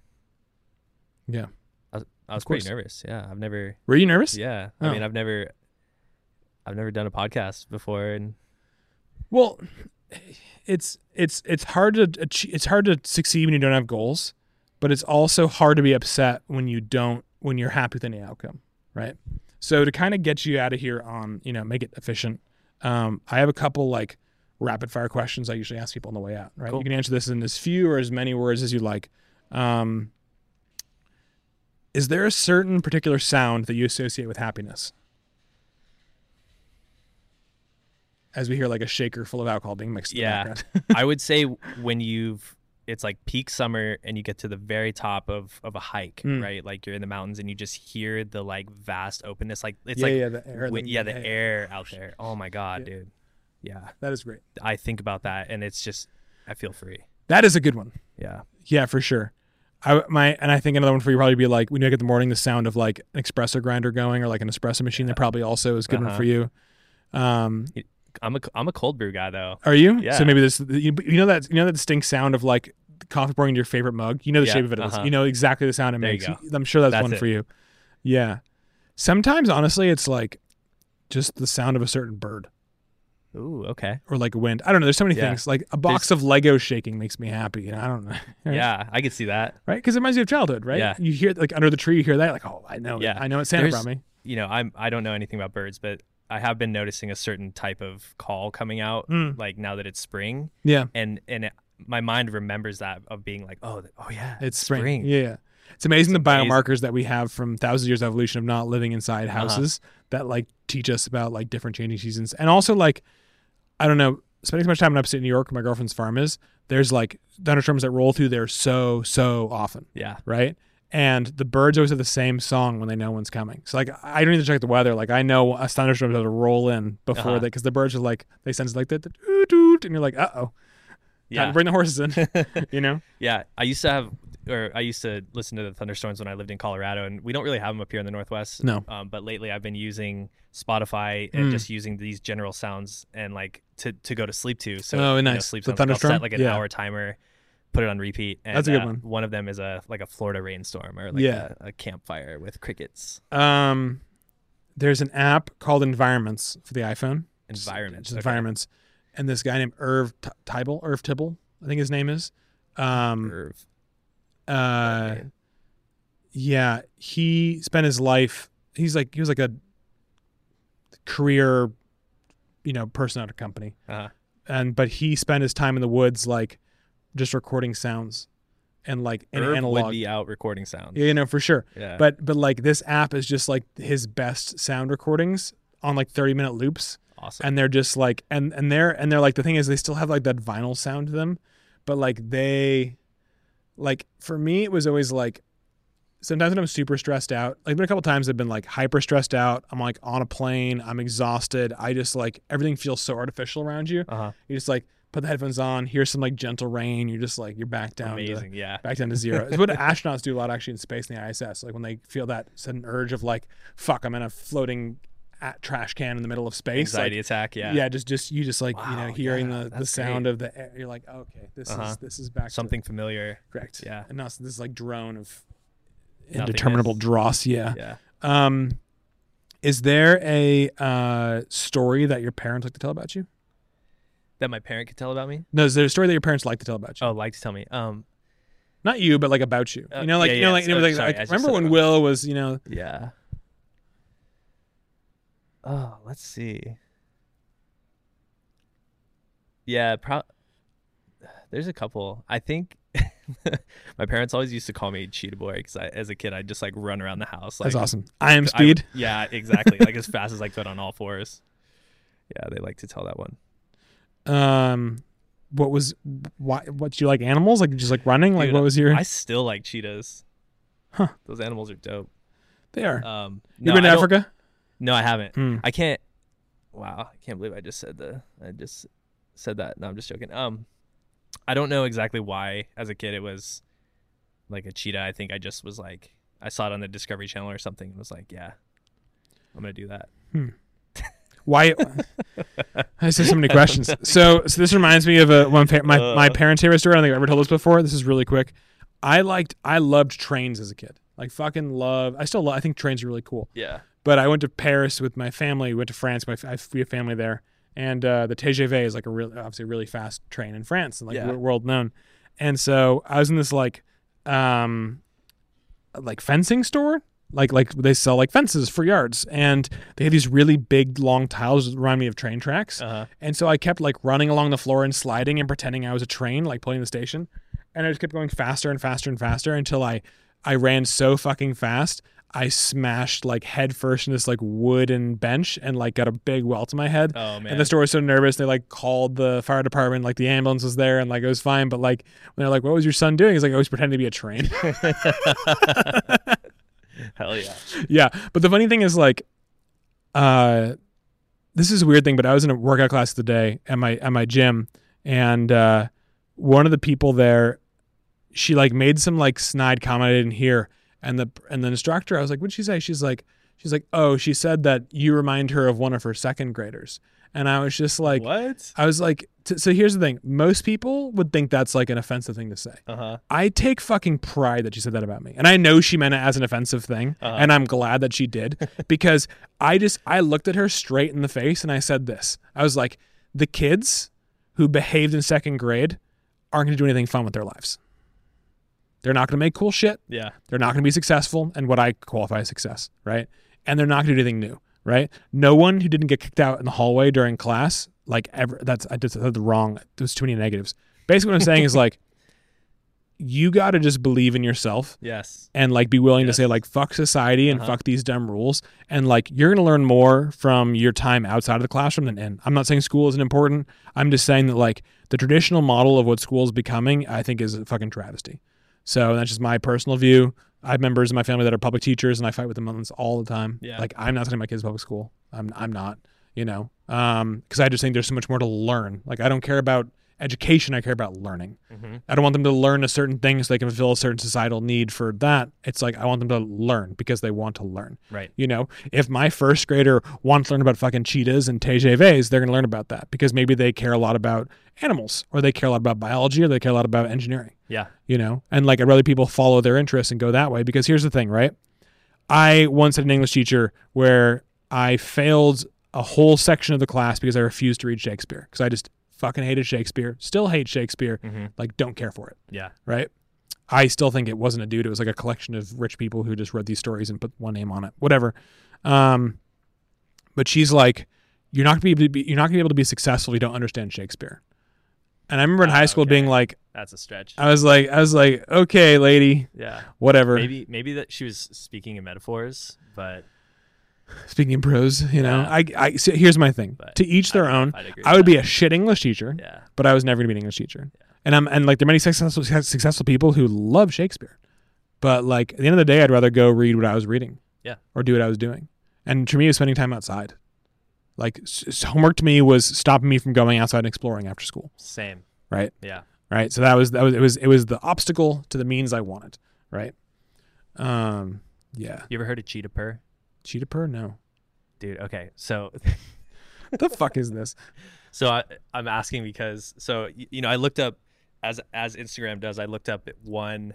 Yeah. I was, I was pretty nervous. Yeah. I've never. Were you nervous? Yeah. Oh. I mean, oh. I've never. I've never done a podcast before, and Well, it's it's it's hard to achieve, it's hard to succeed when you don't have goals, but it's also hard to be upset when you don't when you're happy with any outcome, right? So to kind of get you out of here on you know make it efficient, um, I have a couple like rapid fire questions I usually ask people on the way out. Right, Cool. you can answer this in as few or as many words as you like. Um, is there a certain particular sound that you associate with happiness? As we hear like a shaker full of alcohol being mixed. in the Yeah. I would say when you've it's like peak summer and you get to the very top of of a hike, Mm. right? Like you're in the mountains and you just hear the like vast openness. Like it's yeah, like yeah, the air, wi- yeah, the air out there. Oh my god, Yeah. dude. Yeah, That is great. I think about that and it's just I feel free. That is a good one. Yeah. Yeah, for sure. I my and I think another one for you probably be like when you wake up in the morning, the sound of like an espresso grinder going or like an espresso machine. That probably also is good one Uh-huh. for you. Um, I'm a I'm a cold brew guy though. are you? Yeah. So maybe this you, you know that you know that distinct sound of like coffee pouring into your favorite mug. You know the Yeah, shape of it. uh-huh. You know exactly the sound it There makes. I'm sure that's, That's one it. for you. Yeah. Sometimes honestly, it's like just the sound of a certain bird Ooh, okay. or like wind. I don't know. There's so many Yeah. things. Like a box of Lego shaking makes me happy. And I don't know. Yeah, I could see that. right? Because it reminds you of childhood, right? Yeah. You hear like under the tree, you hear that, like, oh, I know, Yeah. I know it's Santa There's- brought me. You know, I'm I don't know anything about birds, but I have been noticing a certain type of call coming out Mm. like now that it's spring Yeah, and and it, my mind remembers that of being like, oh, oh yeah, it's spring. spring. Yeah, it's amazing It's the amazing. biomarkers that we have from thousands of years of evolution of not living inside Uh-huh. houses that like teach us about like different changing seasons, and also like, I don't know, spending so much time in upstate New York, my girlfriend's farm is. There's like thunderstorms that roll through there so so often, Yeah. right? And the birds always have the same song when they know one's coming. So like I don't need to check the weather. Like I know a thunderstorm's about to roll in before Uh-huh. that because the birds are like they sense like that, doot, doot, and you're like, uh oh, Yeah. bring the horses in. you know? Yeah, I used to have, or I used to listen to the thunderstorms when I lived in Colorado, and we don't really have them up here in the Northwest. No. Um, but lately, I've been using Spotify and Mm. just using these general sounds and like to, to go to sleep to. So Oh, you know, nice. sleep The sounds. Like, I'll thunderstorm? set like an Yeah. hour timer, put it on repeat. And, That's a good uh, one. One of them is a like a Florida rainstorm or like Yeah. a, a campfire with crickets. Um, there's an app called Environments for the iPhone. Environment. Just environments, and this guy named Irv T- Teibel, Irv Teibel, I think his name is. Um, Irv. uh, Okay. yeah, he spent his life. He's like he was like a career, you know, person at a company, Uh-huh. and but he spent his time in the woods like just recording sounds and like an Irv analog. would be out recording sounds. yeah, you know for sure. Yeah. But but like this app is just like his best sound recordings on like 30 minute loops awesome. and they're just like and and they're and they're like the thing is they still have like that vinyl sound to them but like they like for me it was always like sometimes when i'm super stressed out like been a couple times i've been like hyper stressed out i'm like on a plane i'm exhausted i just like everything feels so artificial around you uh-huh. you just like put the headphones on hear some like gentle rain you're just like you're back down to Amazing. Yeah. back down to zero. It's what astronauts do a lot actually in space in the ISS. Like when they feel that sudden urge of like, fuck, I'm in a floating at trash can in the middle of space. Anxiety Like, attack. Yeah. yeah. just just you just like you know hearing yeah, the, the sound great. of the air. You're like, okay, this Uh-huh. is this is back Something familiar. correct. Yeah. and now this like drone of indeterminable dross. Yeah. Yeah. Um, is there a uh story that your parents like to tell about you? That my parent could tell about me. No, is there a story that your parents like to tell about you? Oh, like to tell me. Um. Not you, but like about you. Uh, you know, like yeah, you know, yeah, like, you know, like, sorry, like, I remember when Will was, you know, Yeah. Oh, let's see. Yeah, pro- there's a couple. I think my parents always used to call me Cheetah Boy because as a kid I'd just like run around the house. Like, that's awesome. I am I- speed. yeah, exactly. like as fast as I could on all fours. Yeah, they like to tell that one. Um what was why what do you like animals like just like running like Dude, what was your I still like cheetahs. Huh. Those animals are dope. they are Um, you no, been to I africa No, I haven't. Hmm. I can't. Wow, I can't believe I just said the. I just said that. No, I'm just joking. Um, I don't know exactly why. As a kid, it was like a cheetah. I think I just was like, I saw it on the Discovery Channel or something, and was like, yeah, I'm gonna do that. Why i said so many questions so so this reminds me of a one pa- my, my Uh. parents favorite story i don't think i've ever told this before this is really quick i liked i loved trains as a kid like fucking love i still love i think trains are really cool Yeah. but I went to Paris with my family. We went to France. My I, we have family there, and uh, the TGV is like a real, obviously a really fast train in France and like Yeah. world known. And so I was in this like, um, like fencing store. Like like they sell like fences for yards, and they have these really big long tiles that remind me of train tracks. Uh huh. And so I kept like running along the floor and sliding and pretending I was a train, like pulling the station. And I just kept going faster and faster and faster until I I ran so fucking fast. I smashed like head first in this like wooden bench and like got a big welt to my head. Oh man. And the store was so nervous they like called the fire department, like the ambulance was there and like it was fine. But like when they're like, What was your son doing? He's like, I was pretending to be a train. Hell yeah. yeah. But the funny thing is like uh this is a weird thing, but I was in a workout class today at my at my gym and uh one of the people there she like made some like snide comment I didn't hear and the and the instructor I was like, What'd she say? She's like she's like, Oh, she said that you remind her of one of her second graders. And I was just like what? I was like t- so here's the thing. Most people would think that's like an offensive thing to say. Uh huh. I take fucking pride that she said that about me. And I know she meant it as an offensive thing. Uh-huh. And I'm glad that she did because I just, I looked at her straight in the face and I said this. I was like, the kids who behaved in second grade aren't going to do anything fun with their lives. They're not going to make cool shit. Yeah. They're not going to be successful and what I qualify as success, right? And they're not going to do anything new, right? No one who didn't get kicked out in the hallway during class, like ever, that's, I just said the wrong, there's too many negatives. Basically, what I'm saying is like, you got to just believe in yourself Yes. and like be willing to say like fuck society and Uh-huh. fuck these dumb rules and like you're going to learn more from your time outside of the classroom than in. I'm not saying school isn't important. I'm just saying that like the traditional model of what school is becoming, I think is a fucking travesty. So that's just my personal view. I have members in my family that are public teachers and I fight with them on this all the time. Yeah. Like I'm not sending my kids to public school. I'm I'm not, you know. Um cuz I just think there's so much more to learn. Like I don't care about education, I care about learning. hmm I don't want them to learn a certain thing so they can fulfill a certain societal need for that. It's like I want them to learn because they want to learn. Right. You know, if my first grader wants to learn about fucking cheetahs and TGVs, they're going to learn about that because maybe they care a lot about animals or they care a lot about biology or they care a lot about engineering, Yeah. you know? And like I'd rather people follow their interests and go that way because here's the thing, right? I once had an English teacher where I failed a whole section of the class because I refused to read Shakespeare because I just fucking hated Shakespeare, still hate Shakespeare, hmm like don't care for it Yeah. right? I still think it wasn't a dude. It was like a collection of rich people who just read these stories and put one name on it, whatever. Um, but she's like, you're not gonna be, able to be you're not gonna be able to be successful if you don't understand Shakespeare. And I remember in Ah, high school being like, That's a stretch. I was like, I was like, okay, lady, yeah. whatever. Maybe maybe that she was speaking in metaphors, but Speaking in prose, you know, Yeah. I, I so here's my thing. But to each their don't own. I would be a shit English teacher, yeah. but I was never gonna be an English teacher. Yeah. And I'm and like there are many successful successful people who love Shakespeare, but like at the end of the day, I'd rather go read what I was reading, Yeah. or do what I was doing. And to me, it was spending time outside. Like s- homework to me was stopping me from going outside and exploring after school. Same. Right. Yeah. Right. So that was that was it was it was the obstacle to the means I wanted. Right. Um. Yeah. You ever heard of cheetah purr? Cheetah purr? No. Dude, okay. So the fuck is this? so I, I'm asking because so you know I looked up as as Instagram does. I looked up one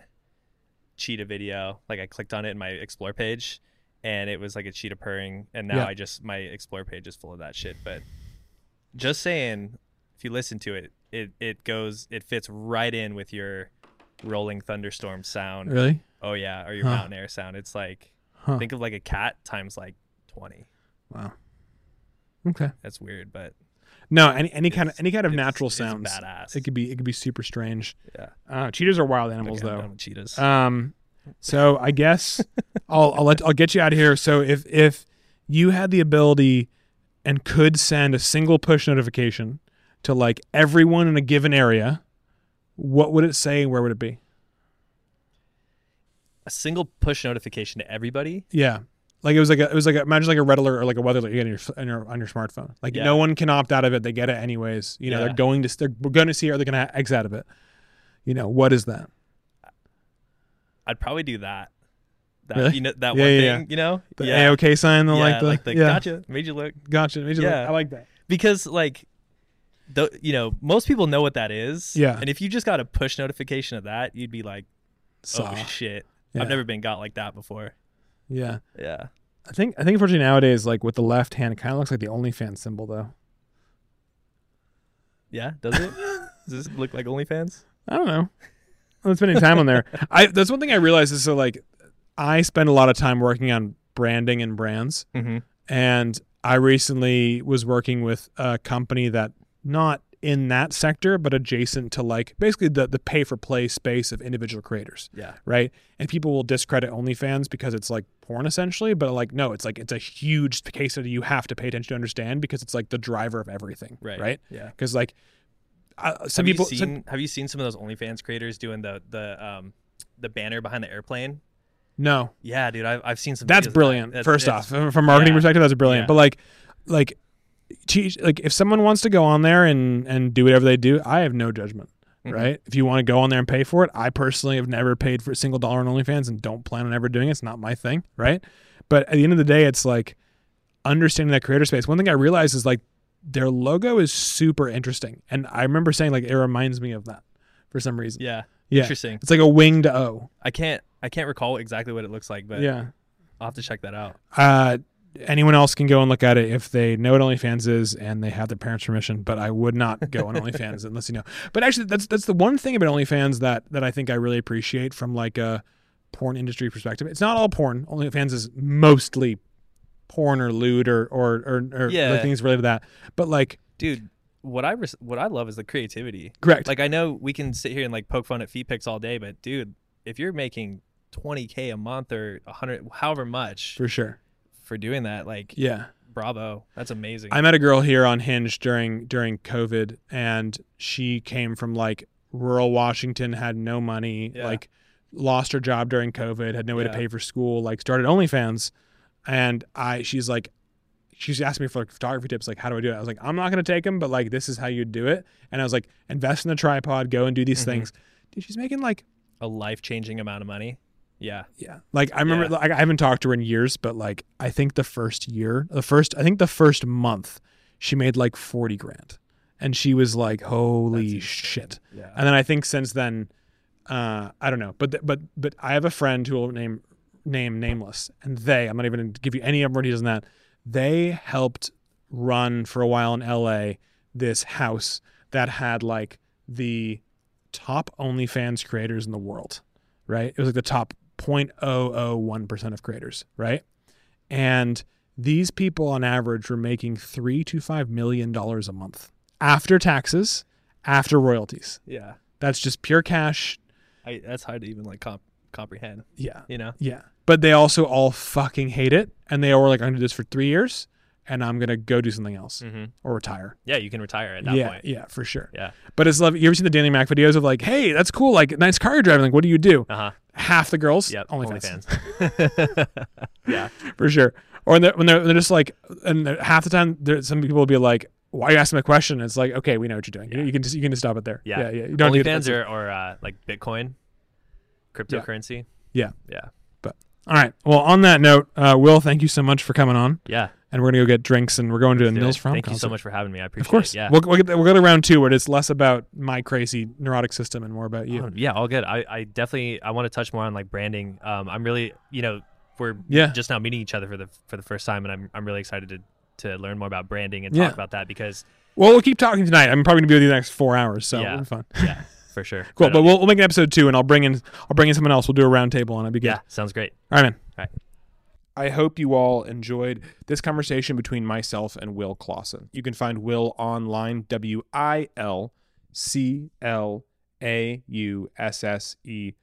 cheetah video. Like I clicked on it in my explore page, and it was like a cheetah purring. And now Yeah. I just my explore page is full of that shit. But just saying, if you listen to it, it it goes it fits right in with your rolling thunderstorm sound. Really? Oh yeah, or your Huh. mountain air sound. It's like Huh. think of like a cat times like twenty. Wow. Okay. That's weird, but No, any any kind of any kind of natural sounds. badass. It could be it could be super strange. yeah. Uh, cheetahs are wild animals, Okay, I'm though. cheetahs. Um, so I guess I'll I'll let I'll get you out of here. So if if you had the ability and could send a single push notification to like everyone in a given area, what would it say? and Where would it be? A single push notification to everybody. Yeah. Like it was like a, it was like a, imagine like a red alert or like a weather alert you get on your, on your on your smartphone. Like Yeah. no one can opt out of it. They get it anyways. You know Yeah. they're going to they're going to see or they're going to exit out of it. You know what is that? I'd probably do that. That Really? you know that Yeah, one yeah, thing, you know? The yeah. AOK sign, the yeah, like the, like the gotcha, made you look. gotcha. Made you look- Yeah. I like that. Because like the you know, most people know what that is. Yeah. And if you just got a push notification of that, you'd be like, oh Saw. Oh shit. Yeah. I've never been got like that before. Yeah. Yeah. I think I think unfortunately nowadays, like with the left hand, it kind of looks like the OnlyFans symbol though. Yeah, does it? Does this look like OnlyFans? I don't know. I'm not spending time on there. I that's one thing I realized is so like I spend a lot of time working on branding and brands, Mm-hmm. and I recently was working with a company that not in that sector but adjacent to like basically the the pay for play space of individual creators. Yeah. right? And people will discredit OnlyFans because it's like porn essentially, but like no, it's like it's a huge case study you have to pay attention to understand because it's like the driver of everything, Right. Right? Yeah. Because like uh, some have people, you some- seen have you seen some of those OnlyFans creators doing the the um the banner behind the airplane? no, Yeah, dude, I've, I've seen some. that's of that. brilliant. That's- First off, from a marketing yeah. perspective, that's brilliant. Yeah. But like, like, like if someone wants to go on there and and do whatever they do, I have no judgment. Mhm. Right? If you want to go on there and pay for it, I personally have never paid for a single dollar on OnlyFans and don't plan on ever doing it. It's not my thing, right? But at the end of the day, it's like understanding that creator space. One thing I realized is like their logo is super interesting, and I remember saying like it reminds me of that for some reason. Yeah. Yeah, Interesting. it's like a winged O. I can't I can't recall exactly what it looks like, but yeah. I'll have to check that out. Uh, anyone else can go and look at it if they know what OnlyFans is and they have their parents' permission. But I would not go on OnlyFans unless you know. But actually, that's that's the one thing about OnlyFans that that I think I really appreciate from like a porn industry perspective. It's not all porn. OnlyFans is mostly porn or lewd or or or, or Yeah. things related to that. But like Dude, what I res- what I love is the creativity. Correct. Like I know we can sit here and like poke fun at feet picks all day, but dude, if you're making 20k a month or 100 however much for sure. For doing that, like Yeah. bravo, that's amazing. I met a girl here on Hinge during during COVID, and she came from like rural Washington, had no money, Yeah. like lost her job during COVID, had no way to pay for school, like started OnlyFans, and I she's like. She's asking me for like photography tips, like how do I do it? I was like, I'm not gonna take them, but like this is how you do it. And I was like, invest in the tripod, go and do these Mhm. things. Dude, she's making like a life changing amount of money. Yeah. yeah. Like I remember, Yeah. like, I haven't talked to her in years, but like I think the first year, the first, I think the first month, she made like forty grand, and she was like, "Holy shit!" Yeah. And then I think since then, uh, I don't know, but th- but but I have a friend who will name name nameless, and they, I'm not even going to give you any more details than that. They helped run for a while in L.A. this house that had like the top OnlyFans creators in the world, right? It was like the top 0.001% of creators, right? And these people on average were making three to five million dollars a month after taxes, after royalties. yeah. That's just pure cash. I, that's hard to even like comp- comprehend. Yeah. You know. Yeah. But they also all fucking hate it. And they all were like, I'm going to do this for three years and I'm going to go do something else Mm-hmm. or retire. Yeah, you can retire at that yeah. point. Yeah, for sure. Yeah. But it's love. You ever seen the Danny Mac videos of like, hey, that's cool. Like, nice car you're driving. Like, what do you do? Uh huh. Half the girls, Yep. OnlyFans. OnlyFans. yeah. for sure. Or when they're, when they're, they're just like, and half the time, there, some people will be like, "Why are you asking me a question?" It's like, okay, we know what you're doing. You- Yeah. You can just you can just stop it there. Yeah. yeah. yeah. You don't OnlyFans or, or uh, like Bitcoin, cryptocurrency. Yeah. Yeah. But all right. Well, on that note, uh, Wil, thank you so much for coming on, Yeah. And we're gonna go get drinks, and we're going to a Nils. Fromm Thank you so much for having me. I appreciate Of course. it. Yeah. We'll, we'll, get, we'll go to round two where it's less about my crazy neurotic system and more about you. Oh, yeah, all good. I, I definitely I want to touch more on like branding. Um, I'm really you know we're Yeah. just now meeting each other for the for the first time, and I'm I'm really excited to to learn more about branding and Yeah. talk about that because Well, we'll keep talking tonight. I'm probably gonna be with you the next four hours, so Yeah. it'll be fun. yeah, for sure. Cool. Right But on. we'll, we'll make an episode two, and I'll bring in I'll bring in someone else. We'll do a round table, and it'll be good. yeah, sounds great. All right, man. I hope you all enjoyed this conversation between myself and Wil Claussen. You can find Wil online, W I L C L A U S S E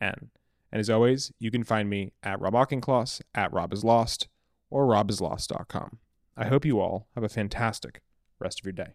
N. And as always, you can find me at Rob Auchincloss, at Rob is Lost, or robislost.com. I hope you all have a fantastic rest of your day.